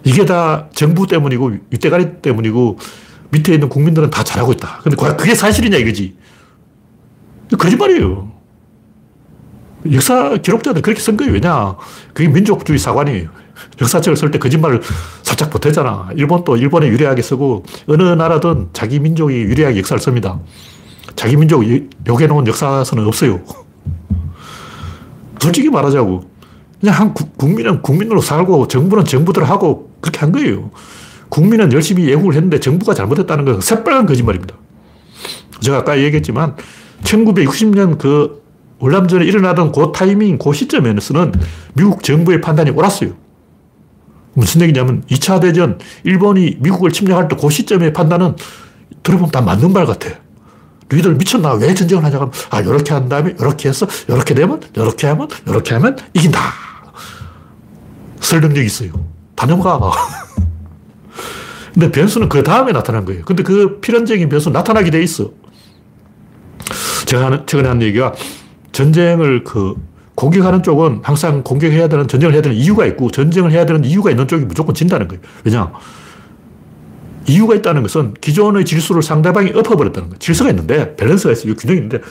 이게 다 정부 때문이고 윗대가리 때문이고 밑에 있는 국민들은 다 잘하고 있다. 근데 그게 사실이냐 이거지. 거짓말이에요. 역사 기록자들 그렇게 쓴 거예요. 왜냐? 그게 민족주의 사관이에요. 역사책을 쓸 때 거짓말을 살짝 보태잖아. 일본도 일본에 유리하게 쓰고 어느 나라든 자기 민족이 유리하게 역사를 씁니다. 자기 민족 욕해놓은 역사서는 없어요. (laughs) 솔직히 말하자고. 그냥 한 국민은 국민으로 살고 정부는 정부대로 하고 그렇게 한 거예요. 국민은 열심히 예국을 했는데 정부가 잘못했다는 건 새빨간 거짓말입니다. 제가 아까 얘기했지만 1960년 그 월남전에 일어나던 그 타이밍, 그 시점에서는 미국 정부의 판단이 옳았어요. 무슨 얘기냐면 2차 대전 일본이 미국을 침략할 때 그 시점의 판단은 들어보면 다 맞는 말 같아. 너희들 미쳤나? 왜 전쟁을 하냐? 면 아, 요렇게 한 다음에, 요렇게 해서, 요렇게 되면, 요렇게 하면, 요렇게 하면 이긴다. 설득력이 있어요. 다 넘어가. 근데 변수는 그 다음에 나타난 거예요. 근데 그 필연적인 변수 나타나게 돼 있어. 제가 최근에 한 얘기가 전쟁을 그 공격하는 쪽은 항상 공격해야 되는, 전쟁을 해야 되는 이유가 있고 전쟁을 해야 되는 이유가 있는 쪽이 무조건 진다는 거예요. 왜냐? 이유가 있다는 것은 기존의 질서를 상대방이 엎어버렸다는 거예요. 질서가 있는데, 밸런스가 있어요. 균형이 있는데,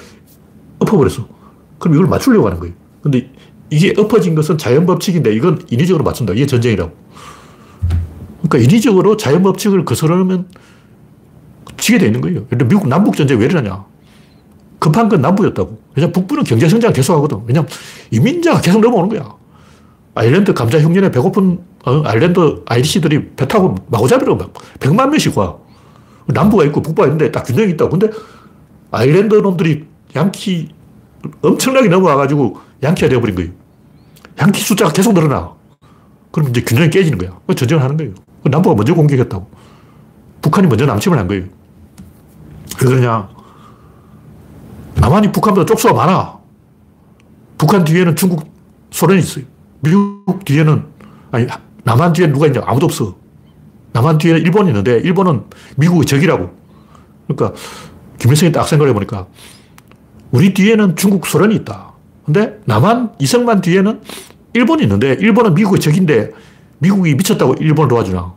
엎어버렸어. 그럼 이걸 맞추려고 하는 거예요. 근데 이게 엎어진 것은 자연 법칙인데, 이건 인위적으로 맞춘다. 이게 전쟁이라고. 그러니까 인위적으로 자연 법칙을 거스르면 지게 돼 있는 거예요. 근데 미국 남북 전쟁 왜 이러냐. 급한 건 남부였다고. 왜냐면 북부는 경제 성장 계속 하거든. 왜냐면 이민자가 계속 넘어오는 거야. 아일랜드 감자 흉년에 배고픈 어, 아일랜드 아이리시들이 배 타고 마구잡이로 막 100만 명씩 와. 남부가 있고 북부가 있는데 딱 균형이 있다고. 근데 아일랜드 놈들이 양키 엄청나게 넘어와가지고 양키가 되어버린 거예요. 양키 숫자가 계속 늘어나. 그럼 이제 균형이 깨지는 거야. 전쟁을 하는 거예요. 남부가 먼저 공격했다고. 북한이 먼저 남침을 한 거예요. 왜 그러냐. 남한이 북한보다 쪽수가 많아. 북한 뒤에는 중국, 소련이 있어요. 미국 뒤에는, 아니, 남한 뒤에 누가 있냐? 아무도 없어. 남한 뒤에는 일본이 있는데, 일본은 미국의 적이라고. 그러니까, 김일성이 딱 생각해 보니까, 우리 뒤에는 중국, 소련이 있다. 근데 남한, 이승만 뒤에는 일본이 있는데, 일본은 미국의 적인데, 미국이 미쳤다고 일본을 도와주나.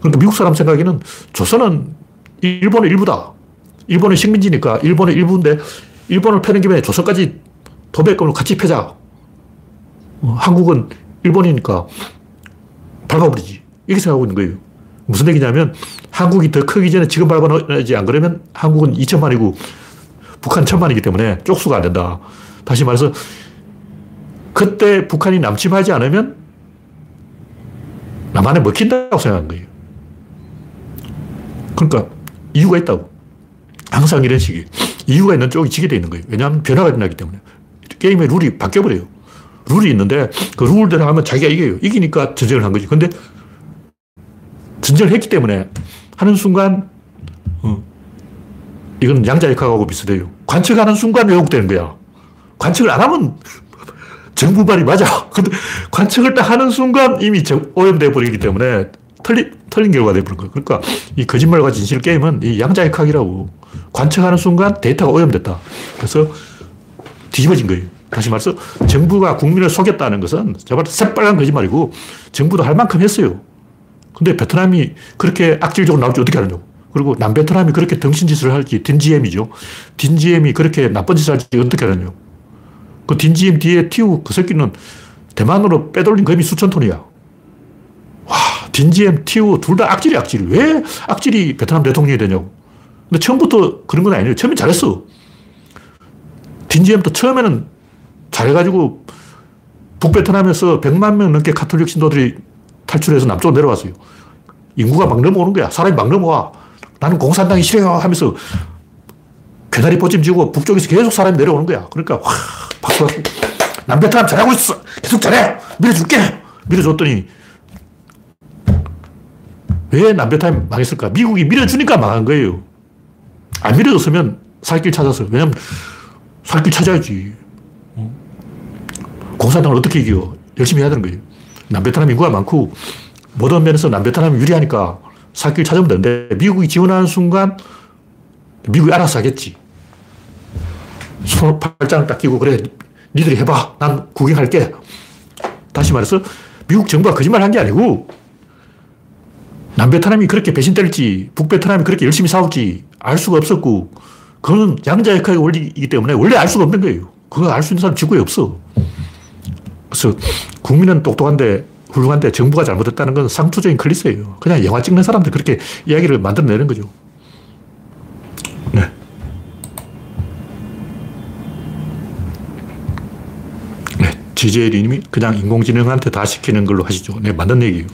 그러니까 미국 사람 생각에는 조선은 일본의 일부다. 일본의 식민지니까 일본의 일부인데 일본을 패는 김에 조선까지 도배권을 같이 패자. 어, 한국은 일본이니까 밟아버리지. 이렇게 생각하고 있는 거예요. 무슨 얘기냐면 한국이 더 크기 전에 지금 밟아놓지 안 그러면 한국은 2천만이고 북한 천만이기 때문에 쪽수가 안 된다. 다시 말해서 그때 북한이 남침하지 않으면 남한에 먹힌다고 생각한 거예요. 그러니까 이유가 있다고. 항상 이런 식이 이유가 있는 쪽이 지게 돼 있는 거예요. 왜냐하면 변화가 일어나기 때문에. 게임의 룰이 바뀌어버려요. 룰이 있는데 그 룰대로 하면 자기가 이겨요. 이기니까 전쟁을 한 거지. 근데 전쟁을 했기 때문에 하는 순간 어, 이건 양자역학하고 비슷해요. 관측하는 순간 왜곡되는 거야. 관측을 안 하면 정부 말이 맞아. 근데 관측을 딱 하는 순간 이미 오염돼 버리기 때문에 틀린, 틀린 결과가 돼버린 거예요. 그러니까 이 거짓말과 진실 게임은 이 양자역학이라고. 관측하는 순간 데이터가 오염됐다. 그래서 뒤집어진 거예요. 다시 말해서 정부가 국민을 속였다는 것은 정말 새빨간 거짓말이고 정부도 할 만큼 했어요. 근데 베트남이 그렇게 악질적으로 나올지 어떻게 알았냐고. 그리고 남베트남이 그렇게 덩신짓을 할지 딘지엠이죠. 딘지엠이 그렇게 나쁜 짓을 할지 어떻게 알았냐고. 그 딘지엠 뒤에 티우 그 새끼는 대만으로 빼돌린 금이 수천 톤이야. 와, 딘지엠, 티우 둘 다 악질이 악질. 왜 악질이 베트남 대통령이 되냐고. 근데 처음부터 그런 건 아니에요. 처음엔 잘했어. 딘지엠도 처음에는 잘해가지고 북베트남에서 100만 명 넘게 카톨릭 신도들이 탈출해서 남쪽으로 내려왔어요. 인구가 막 넘어오는 거야. 사람이 막 넘어와. 나는 공산당이 싫어요 하면서 괴다리 포짐 지고 북쪽에서 계속 사람이 내려오는 거야. 그러니까 와, 박수 받고 남베트남 잘하고 있어. 계속 잘해. 밀어줄게. 밀어줬더니 왜 남베트남이 망했을까? 미국이 밀어주니까 망한 거예요. 안 밀어줬으면 살길 찾았어요. 왜냐면 살길 찾아야지. 어? 공산당을 어떻게 이겨? 열심히 해야 되는 거예요. 남베트남 인구가 많고 모든 면에서 남베트남이 유리하니까 살길 찾으면 되는데 미국이 지원하는 순간 미국이 알아서 하겠지. 손 팔짱을 딱 끼고 그래 니들이 해봐. 난 구경할게. 다시 말해서 미국 정부가 거짓말 한 게 아니고 남베트남이 그렇게 배신 때릴지 북베트남이 그렇게 열심히 싸울지 알 수가 없었고 그거는 양자역학의 원리이기 때문에 원래 알 수가 없는 거예요. 그거 알 수 있는 사람 지구에 없어. 그래서 국민은 똑똑한데 훌륭한데 정부가 잘못했다는 건 상투적인 클리스예요. 그냥 영화 찍는 사람들 그렇게 이야기를 만들어내는 거죠. 지제리님이 그냥 인공지능한테 다 시키는 걸로 하시죠. 네, 맞는 얘기예요.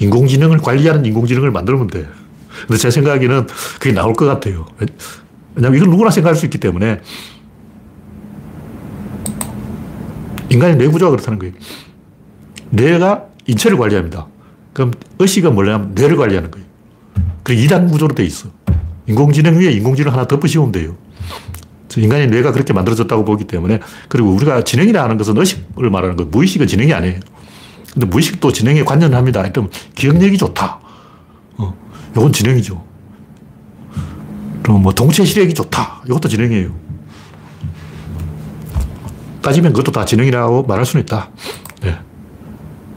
인공지능을 관리하는 인공지능을 만들면 돼. 근데 제 생각에는 그게 나올 것 같아요. 왜냐하면 이건 누구나 생각할 수 있기 때문에 인간의 뇌 구조가 그렇다는 거예요. 뇌가 인체를 관리합니다. 그럼 의식은 뭐냐면 뇌를 관리하는 거예요. 그리고 2단 구조로 돼 있어. 인공지능 위에 인공지능 하나 씌우면 돼요. 인간의 뇌가 그렇게 만들어졌다고 보기 때문에 그리고 우리가 지능이라 하는 것은 의식을 말하는 거예요. 무의식은 지능이 아니에요. 근데 무의식도 지능에 관여를 합니다. 그럼 기억력이 좋다. 어, 이건 지능이죠. 그럼 뭐 동체 시력이 좋다. 이것도 지능이에요. 따지면 그것도 다 지능이라고 말할 수는 있다. 네.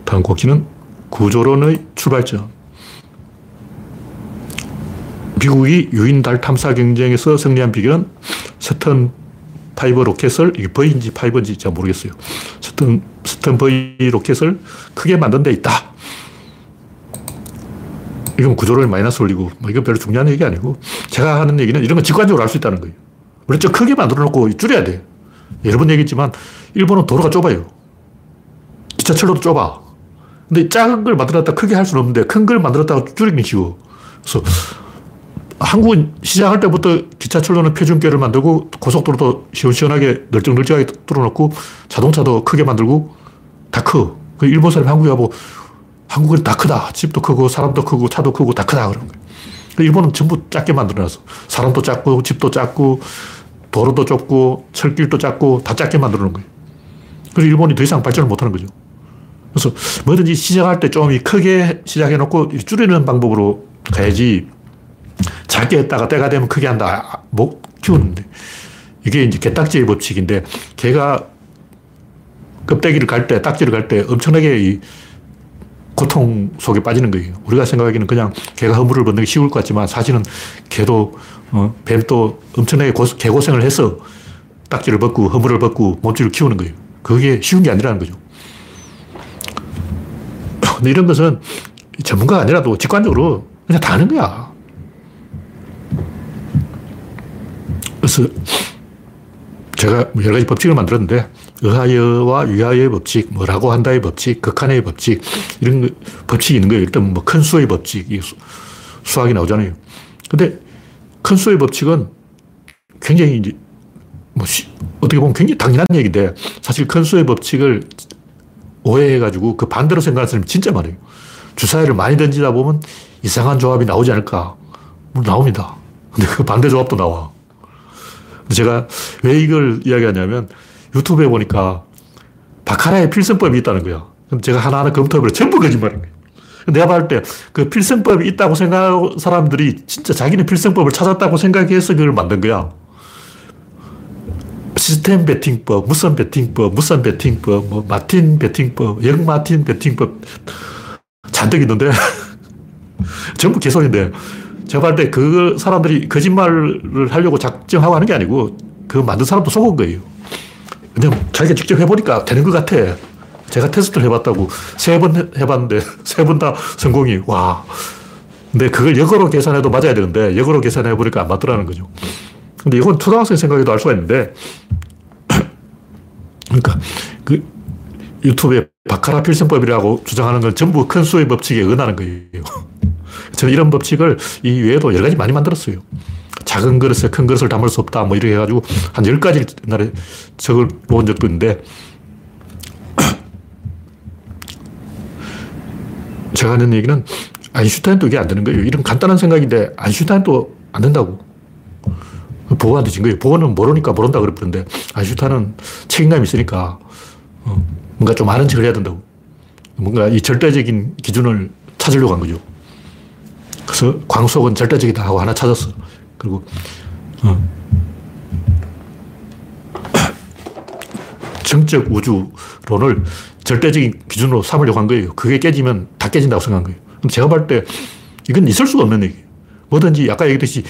다음 곡지는 구조론의 출발점. 미국이 유인 달 탐사 경쟁에서 승리한 비결은 새턴 five 로켓을, 이게 V인지 five인지 잘 모르겠어요. 새턴, 새턴 V 로켓을 크게 만든 데 있다. 이건 구조를 마이너스 올리고, 뭐 이건 별로 중요한 얘기 아니고, 제가 하는 얘기는 이런 건 직관적으로 알 수 있다는 거예요. 좀 크게 만들어 놓고 줄여야 돼. 여러 번 얘기했지만, 일본은 도로가 좁아요. 기차철로도 좁아. 근데 작은 걸 만들었다 크게 할 수는 없는데, 큰 걸 만들었다가 줄이기 쉬워. 그래서 한국은 시작할 때부터 기차철로는 표준계를 만들고 고속도로도 시원시원하게 널찍널찍하게 뚫어놓고 자동차도 크게 만들고 다 커. 그 일본 사람이 한국에 와보 한국은 다 크다. 집도 크고 사람도 크고 차도 크고 다 크다. 그런 거예요. 일본은 전부 작게 만들어놨어. 사람도 작고 집도 작고 도로도 좁고 철길도 작고 다 작게 만들어 놓은 거예요. 그리고 일본이 더 이상 발전을 못하는 거죠. 그래서 뭐든지 시작할 때 좀 크게 시작해놓고 줄이는 방법으로 가야지 작게 했다가 때가 되면 크게 한다. 못 키우는데. 이게 이제 개딱지의 법칙인데, 개가 껍데기를 갈 때, 딱지를 갈 때 엄청나게 이 고통 속에 빠지는 거예요. 우리가 생각하기는 그냥 개가 허물을 벗는 게 쉬울 것 같지만 사실은 개도, 어, 뱀도 엄청나게 고, 개고생을 해서 딱지를 벗고 허물을 벗고 몸집을 키우는 거예요. 그게 쉬운 게 아니라는 거죠. 근데 이런 것은 전문가가 아니라도 직관적으로 그냥 다 하는 거야. 그래서 제가 여러 가지 법칙을 만들었는데 의하여와 위하여의 법칙, 뭐라고 한다의 법칙, 극한의 법칙 이런 법칙이 있는 거예요. 일단 뭐 큰 수의 법칙, 수, 학이 나오잖아요. 근데 큰 수의 법칙은 굉장히 이제 뭐 시, 어떻게 보면 굉장히 당연한 얘기인데 사실 큰 수의 법칙을 오해해가지고 그 반대로 생각하는 사람이 진짜 많아요. 주사위를 많이 던지다 보면 이상한 조합이 나오지 않을까. 뭐 나옵니다. 근데 그 반대 조합도 나와. 제가 왜 이걸 이야기하냐면 유튜브에 보니까 바카라의 필승법이 있다는 거야. 그럼 제가 하나하나 검토해보려 전부 거짓말인 거예요. 내가 봤을 때 그 필승법이 있다고 생각하는 사람들이 진짜 자기는 필승법을 찾았다고 생각해서 그걸 만든 거야. 시스템 베팅법, 무선 베팅법, 무선 베팅법, 뭐 마틴 베팅법, 영 마틴 베팅법 잔뜩 있는데 (laughs) 전부 개소리인데 제가 봤을 때 그 사람들이 거짓말을 하려고 작정하고 하는 게 아니고 그 만든 사람도 속은 거예요. 왜냐면 자기가 직접 해보니까 되는 것 같아. 제가 테스트를 해봤다고 세 번 해봤는데 (laughs) 세 번 다 성공이 와. 근데 그걸 역으로 계산해도 맞아야 되는데 역으로 계산해보니까 안 맞더라는 거죠. 근데 이건 초등학생 생각에도 알 수가 있는데 (clears throat) 그러니까 그 유튜브에 바카라 필승법이라고 주장하는 건 전부 큰 수의 법칙에 은하는 거예요. (laughs) 저는 이런 법칙을 이 외에도 여러 가지 많이 만들었어요. 작은 그릇에 큰 그릇을 담을 수 없다. 뭐 이렇게 해가지고 한 10가지 옛날에 적을 놓은 적도 있는데 (clears throat) 제가 하는 얘기는 아인슈타인도 이게 안 되는 거예요. 이런 간단한 생각인데 아인슈타인도 안 된다고. 보고한테 진 거예요. 보고는 모르니까 모른다 그랬는데 아인슈타인은 책임감이 있으니까 어, 뭔가 좀 아는 척을 해야 된다고. 뭔가 이 절대적인 기준을 찾으려고 한 거죠. 그래서 광속은 절대적이다 하고 하나 찾았어. 그리고, 어. (coughs) 정적 우주론을 절대적인 기준으로 삼으려고 한 거예요. 그게 깨지면 다 깨진다고 생각한 거예요. 제가 볼 때 이건 있을 수가 없는 얘기예요. 뭐든지 아까 얘기했듯이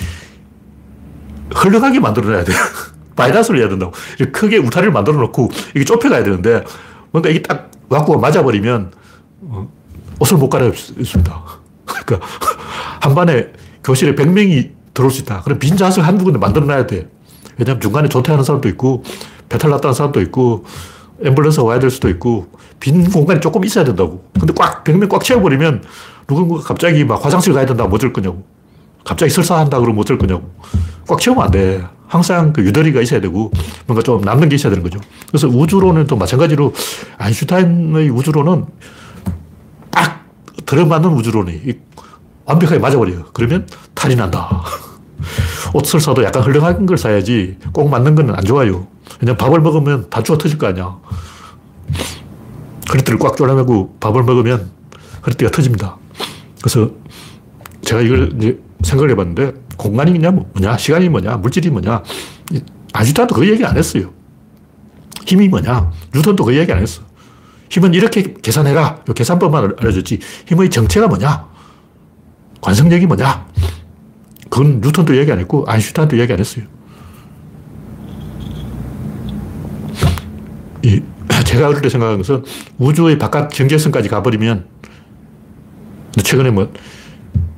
흘러가게 만들어놔야 돼요. (laughs) 마이너스를 해야 된다고. 크게 울타리를 만들어 놓고 이게 좁혀가야 되는데 뭔가 이게 딱 와꾸가 맞아버리면 어, 옷을 못 갈아입습니다. (laughs) 그러니까 한 반에 교실에 100명이 들어올 수 있다. 그럼 빈 좌석 한두 군데 만들어 놔야 돼. 왜냐면 중간에 조퇴하는 사람도 있고, 배탈 났다는 사람도 있고, 앰뷸런스 와야 될 수도 있고, 빈 공간이 조금 있어야 된다고. 근데 꽉, 100명 꽉 채워버리면 누군가 갑자기 막 화장실 가야 된다. 뭐 어쩔 거냐고. 갑자기 설사한다 그러면 어쩔 거냐고. 꽉 채우면 안 돼. 항상 그 유도리가 있어야 되고 뭔가 좀 남는 게 있어야 되는 거죠. 그래서 우주론은 또 마찬가지로 아인슈타인의 우주론은 딱 들어맞는 우주론이 완벽하게 맞아버려요. 그러면 탈이 난다. 옷을 사도 약간 헐렁한 걸 사야지 꼭 맞는 건 안 좋아요. 왜냐면 밥을 먹으면 단추가 터질 거 아니야. 허리띠를 꽉 졸라매고 밥을 먹으면 허리띠가 터집니다. 그래서 제가 이걸 이제 생각을 해봤는데 공간이 뭐 뭐냐, 시간이 뭐냐, 물질이 뭐냐. 아인슈타인도 그 얘기 안 했어요. 힘이 뭐냐, 뉴턴도 그 얘기 안 했어. 힘은 이렇게 계산해라. 계산법만 알려줬지. 힘의 정체가 뭐냐? 관성력이 뭐냐? 그건 뉴턴도 얘기 안 했고, 아인슈타인도 얘기 안 했어요. 이, 제가 어릴 때 생각한 것은 우주의 바깥 경계선까지 가버리면, 최근에 뭐,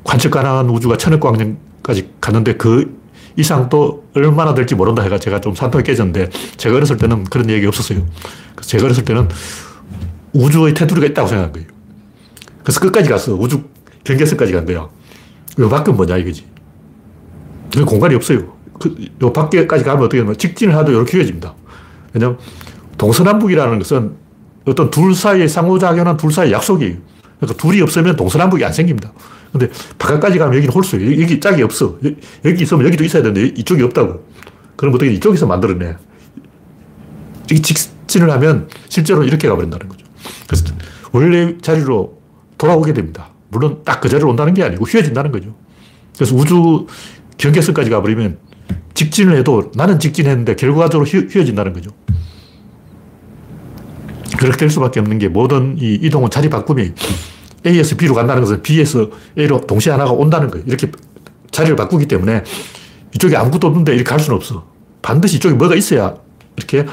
관측 가능한 우주가 천억 광년까지 갔는데 그 이상도 얼마나 될지 모른다 해가 제가 좀 산통이 깨졌는데 제가 어렸을 때는 그런 얘기 없었어요. 그래서 제가 어렸을 때는 우주의 테두리가 있다고 생각한 거예요. 그래서 끝까지 갔어. 우주 경계선까지 간 거야. 요 밖은 뭐냐 이거지. 그 공간이 없어요. 그, 요 밖에까지 가면 어떻게 되면 직진을 하도 이렇게 휘어집니다. 왜냐면 동서남북이라는 것은 어떤 둘 사이에 상호작용한 둘 사이의 약속이에요. 그러니까 둘이 없으면 동서남북이 안 생깁니다. 근데 바깥까지 가면 여기는 홀수예요. 여기 짝이 없어. 여기 있으면 여기도 있어야 되는데 이쪽이 없다고. 그럼 어떻게 이쪽에서 만들어내. 이 직진을 하면 실제로 이렇게 가버린다는 거죠. 그래서 원래 자리로 돌아오게 됩니다. 물론 딱 그 자리로 온다는 게 아니고 휘어진다는 거죠. 그래서 우주 경계선까지 가버리면 직진을 해도 나는 직진했는데 결과적으로 휘어진다는 거죠. 그렇게 될 수밖에 없는 게 모든 이 이동은 자리 바꿈이 A에서 B로 간다는 것은 B에서 A로 동시에 하나가 온다는 거예요. 이렇게 자리를 바꾸기 때문에 이쪽에 아무것도 없는데 이렇게 갈 수는 없어. 반드시 이쪽에 뭐가 있어야 이렇게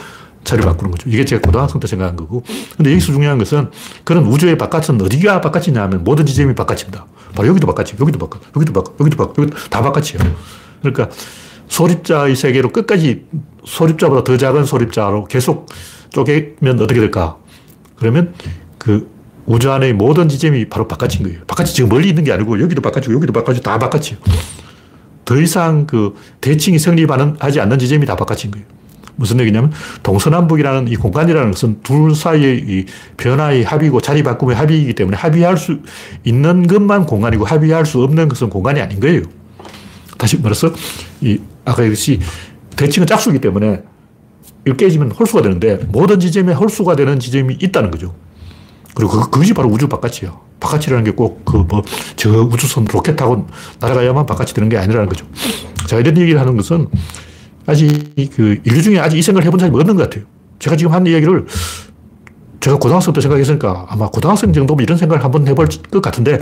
자리를 바꾸는 거죠. 이게 제가 고등학생 때 생각한 거고. 근데 여기서 중요한 것은 그런 우주의 바깥은 어디가 바깥이냐 하면 모든 지점이 바깥입니다. 바로 여기도 바깥이고, 여기도 바깥, 여기도 바깥, 여기도 바깥, 여기도 다 바깥이에요. 그러니까 소립자의 세계로 끝까지 소립자보다 더 작은 소립자로 계속 쪼개면 어떻게 될까? 그러면 그 우주 안의 모든 지점이 바로 바깥인 거예요. 바깥이 지금 멀리 있는 게 아니고 여기도 바깥이고 여기도 바깥이고 다 바깥이에요. 더 이상 그 대칭이 성립하지 않는 지점이 다 바깥인 거예요. 무슨 얘기냐면 동서남북이라는 이 공간이라는 것은 둘 사이의 이 변화의 합이고 자리 바꿈의 합이기 때문에 합의할 수 있는 것만 공간이고 합의할 수 없는 것은 공간이 아닌 거예요. 다시 말해서 이 아까 얘기했듯이 대칭은 짝수기 때문에 이거 깨지면 홀수가 되는데 모든 지점에 홀수가 되는 지점이 있다는 거죠. 그리고 그, 그것이 바로 우주 바깥이에요. 바깥이라는 게 꼭 그 뭐 저 우주선 로켓 타고 날아가야만 바깥이 되는 게 아니라는 거죠. 자, 이런 얘기를 하는 것은 아직 그 인류 중에 아직 이 생각을 해본 사람이 없는 것 같아요. 제가 지금 하는 얘기를 제가 고등학생 때 생각했으니까 아마 고등학생 정도면 이런 생각을 한번 해볼 것 같은데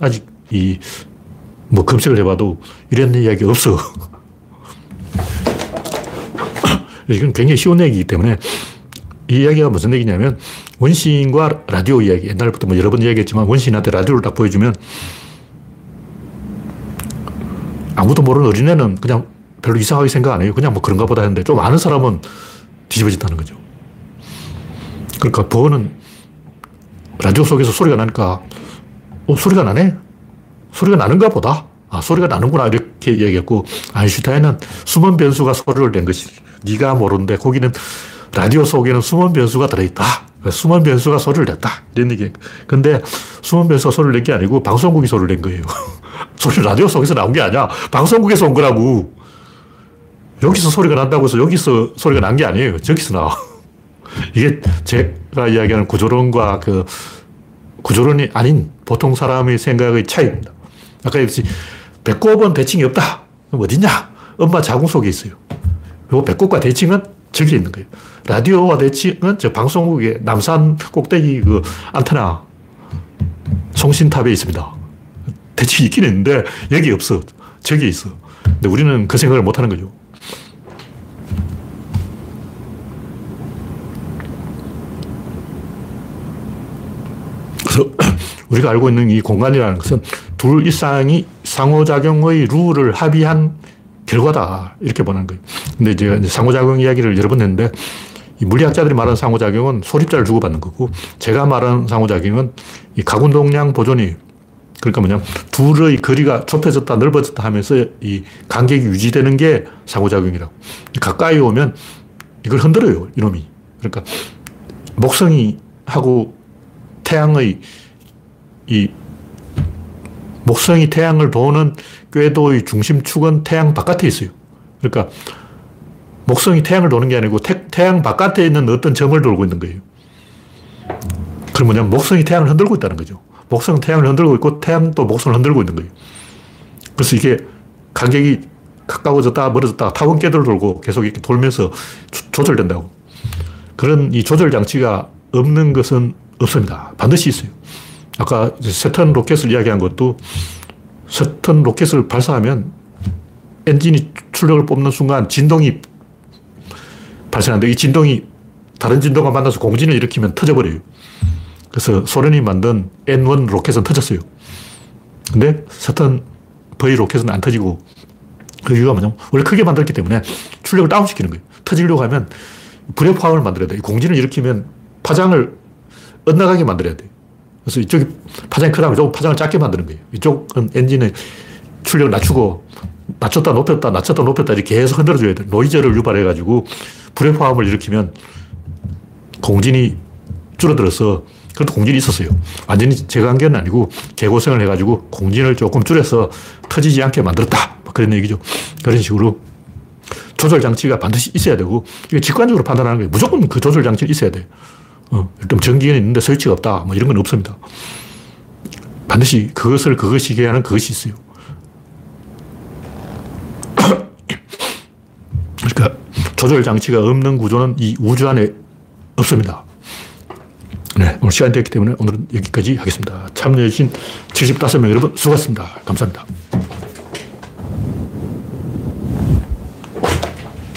아직 이 뭐 검색을 해봐도 이런 이야기 없어. (laughs) 이건 굉장히 쉬운 얘기이기 때문에 이 이야기가 무슨 얘기냐면 원시인과 라디오 이야기. 옛날부터 뭐 여러 번 이야기했지만 원시인한테 라디오를 딱 보여주면 아무도 모르는 어린애는 그냥 별로 이상하게 생각 안 해요. 그냥 뭐 그런가 보다 했는데 좀 아는 사람은 뒤집어진다는 거죠. 그러니까 보어는 라디오 속에서 소리가 나니까 어, 소리가 나네? 소리가 나는가 보다. 아, 소리가 나는구나. 이렇게 얘기했고, 아인슈타인은 숨은 변수가 소리를 낸 것이 네가 모르는데 거기는 라디오 속에는 숨은 변수가 들어있다. 숨은 변수가 소리를 냈다. 이런 얘기. 근데 숨은 변수가 소리를 낸 게 아니고 방송국이 소리를 낸 거예요. (laughs) 소리 라디오 속에서 나온 게 아니야. 방송국에서 온 거라고. 여기서 소리가 난다고 해서 여기서 소리가 난 게 아니에요. 저기서 나와. (laughs) 이게 제가 이야기하는 구조론과 그 구조론이 아닌 보통 사람의 생각의 차이입니다. 아까 얘기했듯이 배꼽은 대칭이 없다. 어딨냐? 엄마 자궁 속에 있어요. 그리고 배꼽과 대칭은 저기 있는 거예요. 라디오와 대칭은 저 방송국의 남산 꼭대기 그 안테나 송신탑에 있습니다. 대칭이 있긴 있는데 여기 없어. 저기 있어. 근데 우리는 그 생각을 못 하는 거죠. 그래서 우리가 알고 있는 이 공간이라는 것은 둘 이상이 상호작용의 룰을 합의한 결과다. 이렇게 보는 거예요. 근데 이제 상호작용 이야기를 여러 번 했는데 이 물리학자들이 말하는 상호작용은 소립자를 주고받는 거고 제가 말하는 상호작용은 이 가군동량 보존이 그러니까 뭐냐면 둘의 거리가 좁혀졌다 넓어졌다 하면서 이 간격이 유지되는 게 상호작용이라고. 가까이 오면 이걸 흔들어요, 이놈이. 그러니까 목성이 하고 태양의 이 목성이 태양을 도는 궤도의 중심축은 태양 바깥에 있어요. 그러니까 목성이 태양을 도는 게 아니고 태, 태양 바깥에 있는 어떤 점을 돌고 있는 거예요. 그럼 뭐냐면 목성이 태양을 흔들고 있다는 거죠. 목성은 태양을 흔들고 있고 태양도 목성을 흔들고 있는 거예요. 그래서 이게 간격이 가까워졌다 멀어졌다 타원 궤도를 돌고 계속 이렇게 돌면서 조절된다고. 그런 이 조절 장치가 없는 것은 없습니다. 반드시 있어요. 아까 세턴 로켓을 이야기한 것도 세턴 로켓을 발사하면 엔진이 출력을 뽑는 순간 진동이 발생하는데 이 진동이 다른 진동과 만나서 공진을 일으키면 터져버려요. 그래서 소련이 만든 N1 로켓은 터졌어요. 근데 세턴 V 로켓은 안 터지고 그 이유가 뭐냐면 원래 크게 만들었기 때문에 출력을 다운시키는 거예요. 터지려고 하면 포함을 만들어야 돼. 공진을 일으키면 파장을 엇나가게 만들어야 돼. 그래서 이쪽이 파장이 크다면 이쪽 파장을 작게 만드는 거예요. 이쪽은 엔진의 출력을 낮추고 낮췄다 높였다 낮췄다 높였다 이렇게 계속 흔들어줘야 돼. 노이즈를 유발해가지고 불의 포함을 일으키면 공진이 줄어들어서 그래도 공진이 있었어요. 완전히 제거한 게 아니고 개고생을 해가지고 공진을 조금 줄여서 터지지 않게 만들었다. 뭐 그런 얘기죠. 그런 식으로 조절 장치가 반드시 있어야 되고 이게 직관적으로 판단하는 거예요. 무조건 그 조절 장치는 있어야 돼. 어, 좀 전기는 있는데 스위치가 없다. 뭐 이런 건 없습니다. 반드시 그것을 그것이게 하는 그것이 있어요. (coughs) 그러니까 조절 장치가 없는 구조는 이 우주 안에 없습니다. 네, 오늘 시간이 됐기 때문에 오늘은 여기까지 하겠습니다. 참여해주신 75명 여러분 수고하셨습니다. 감사합니다.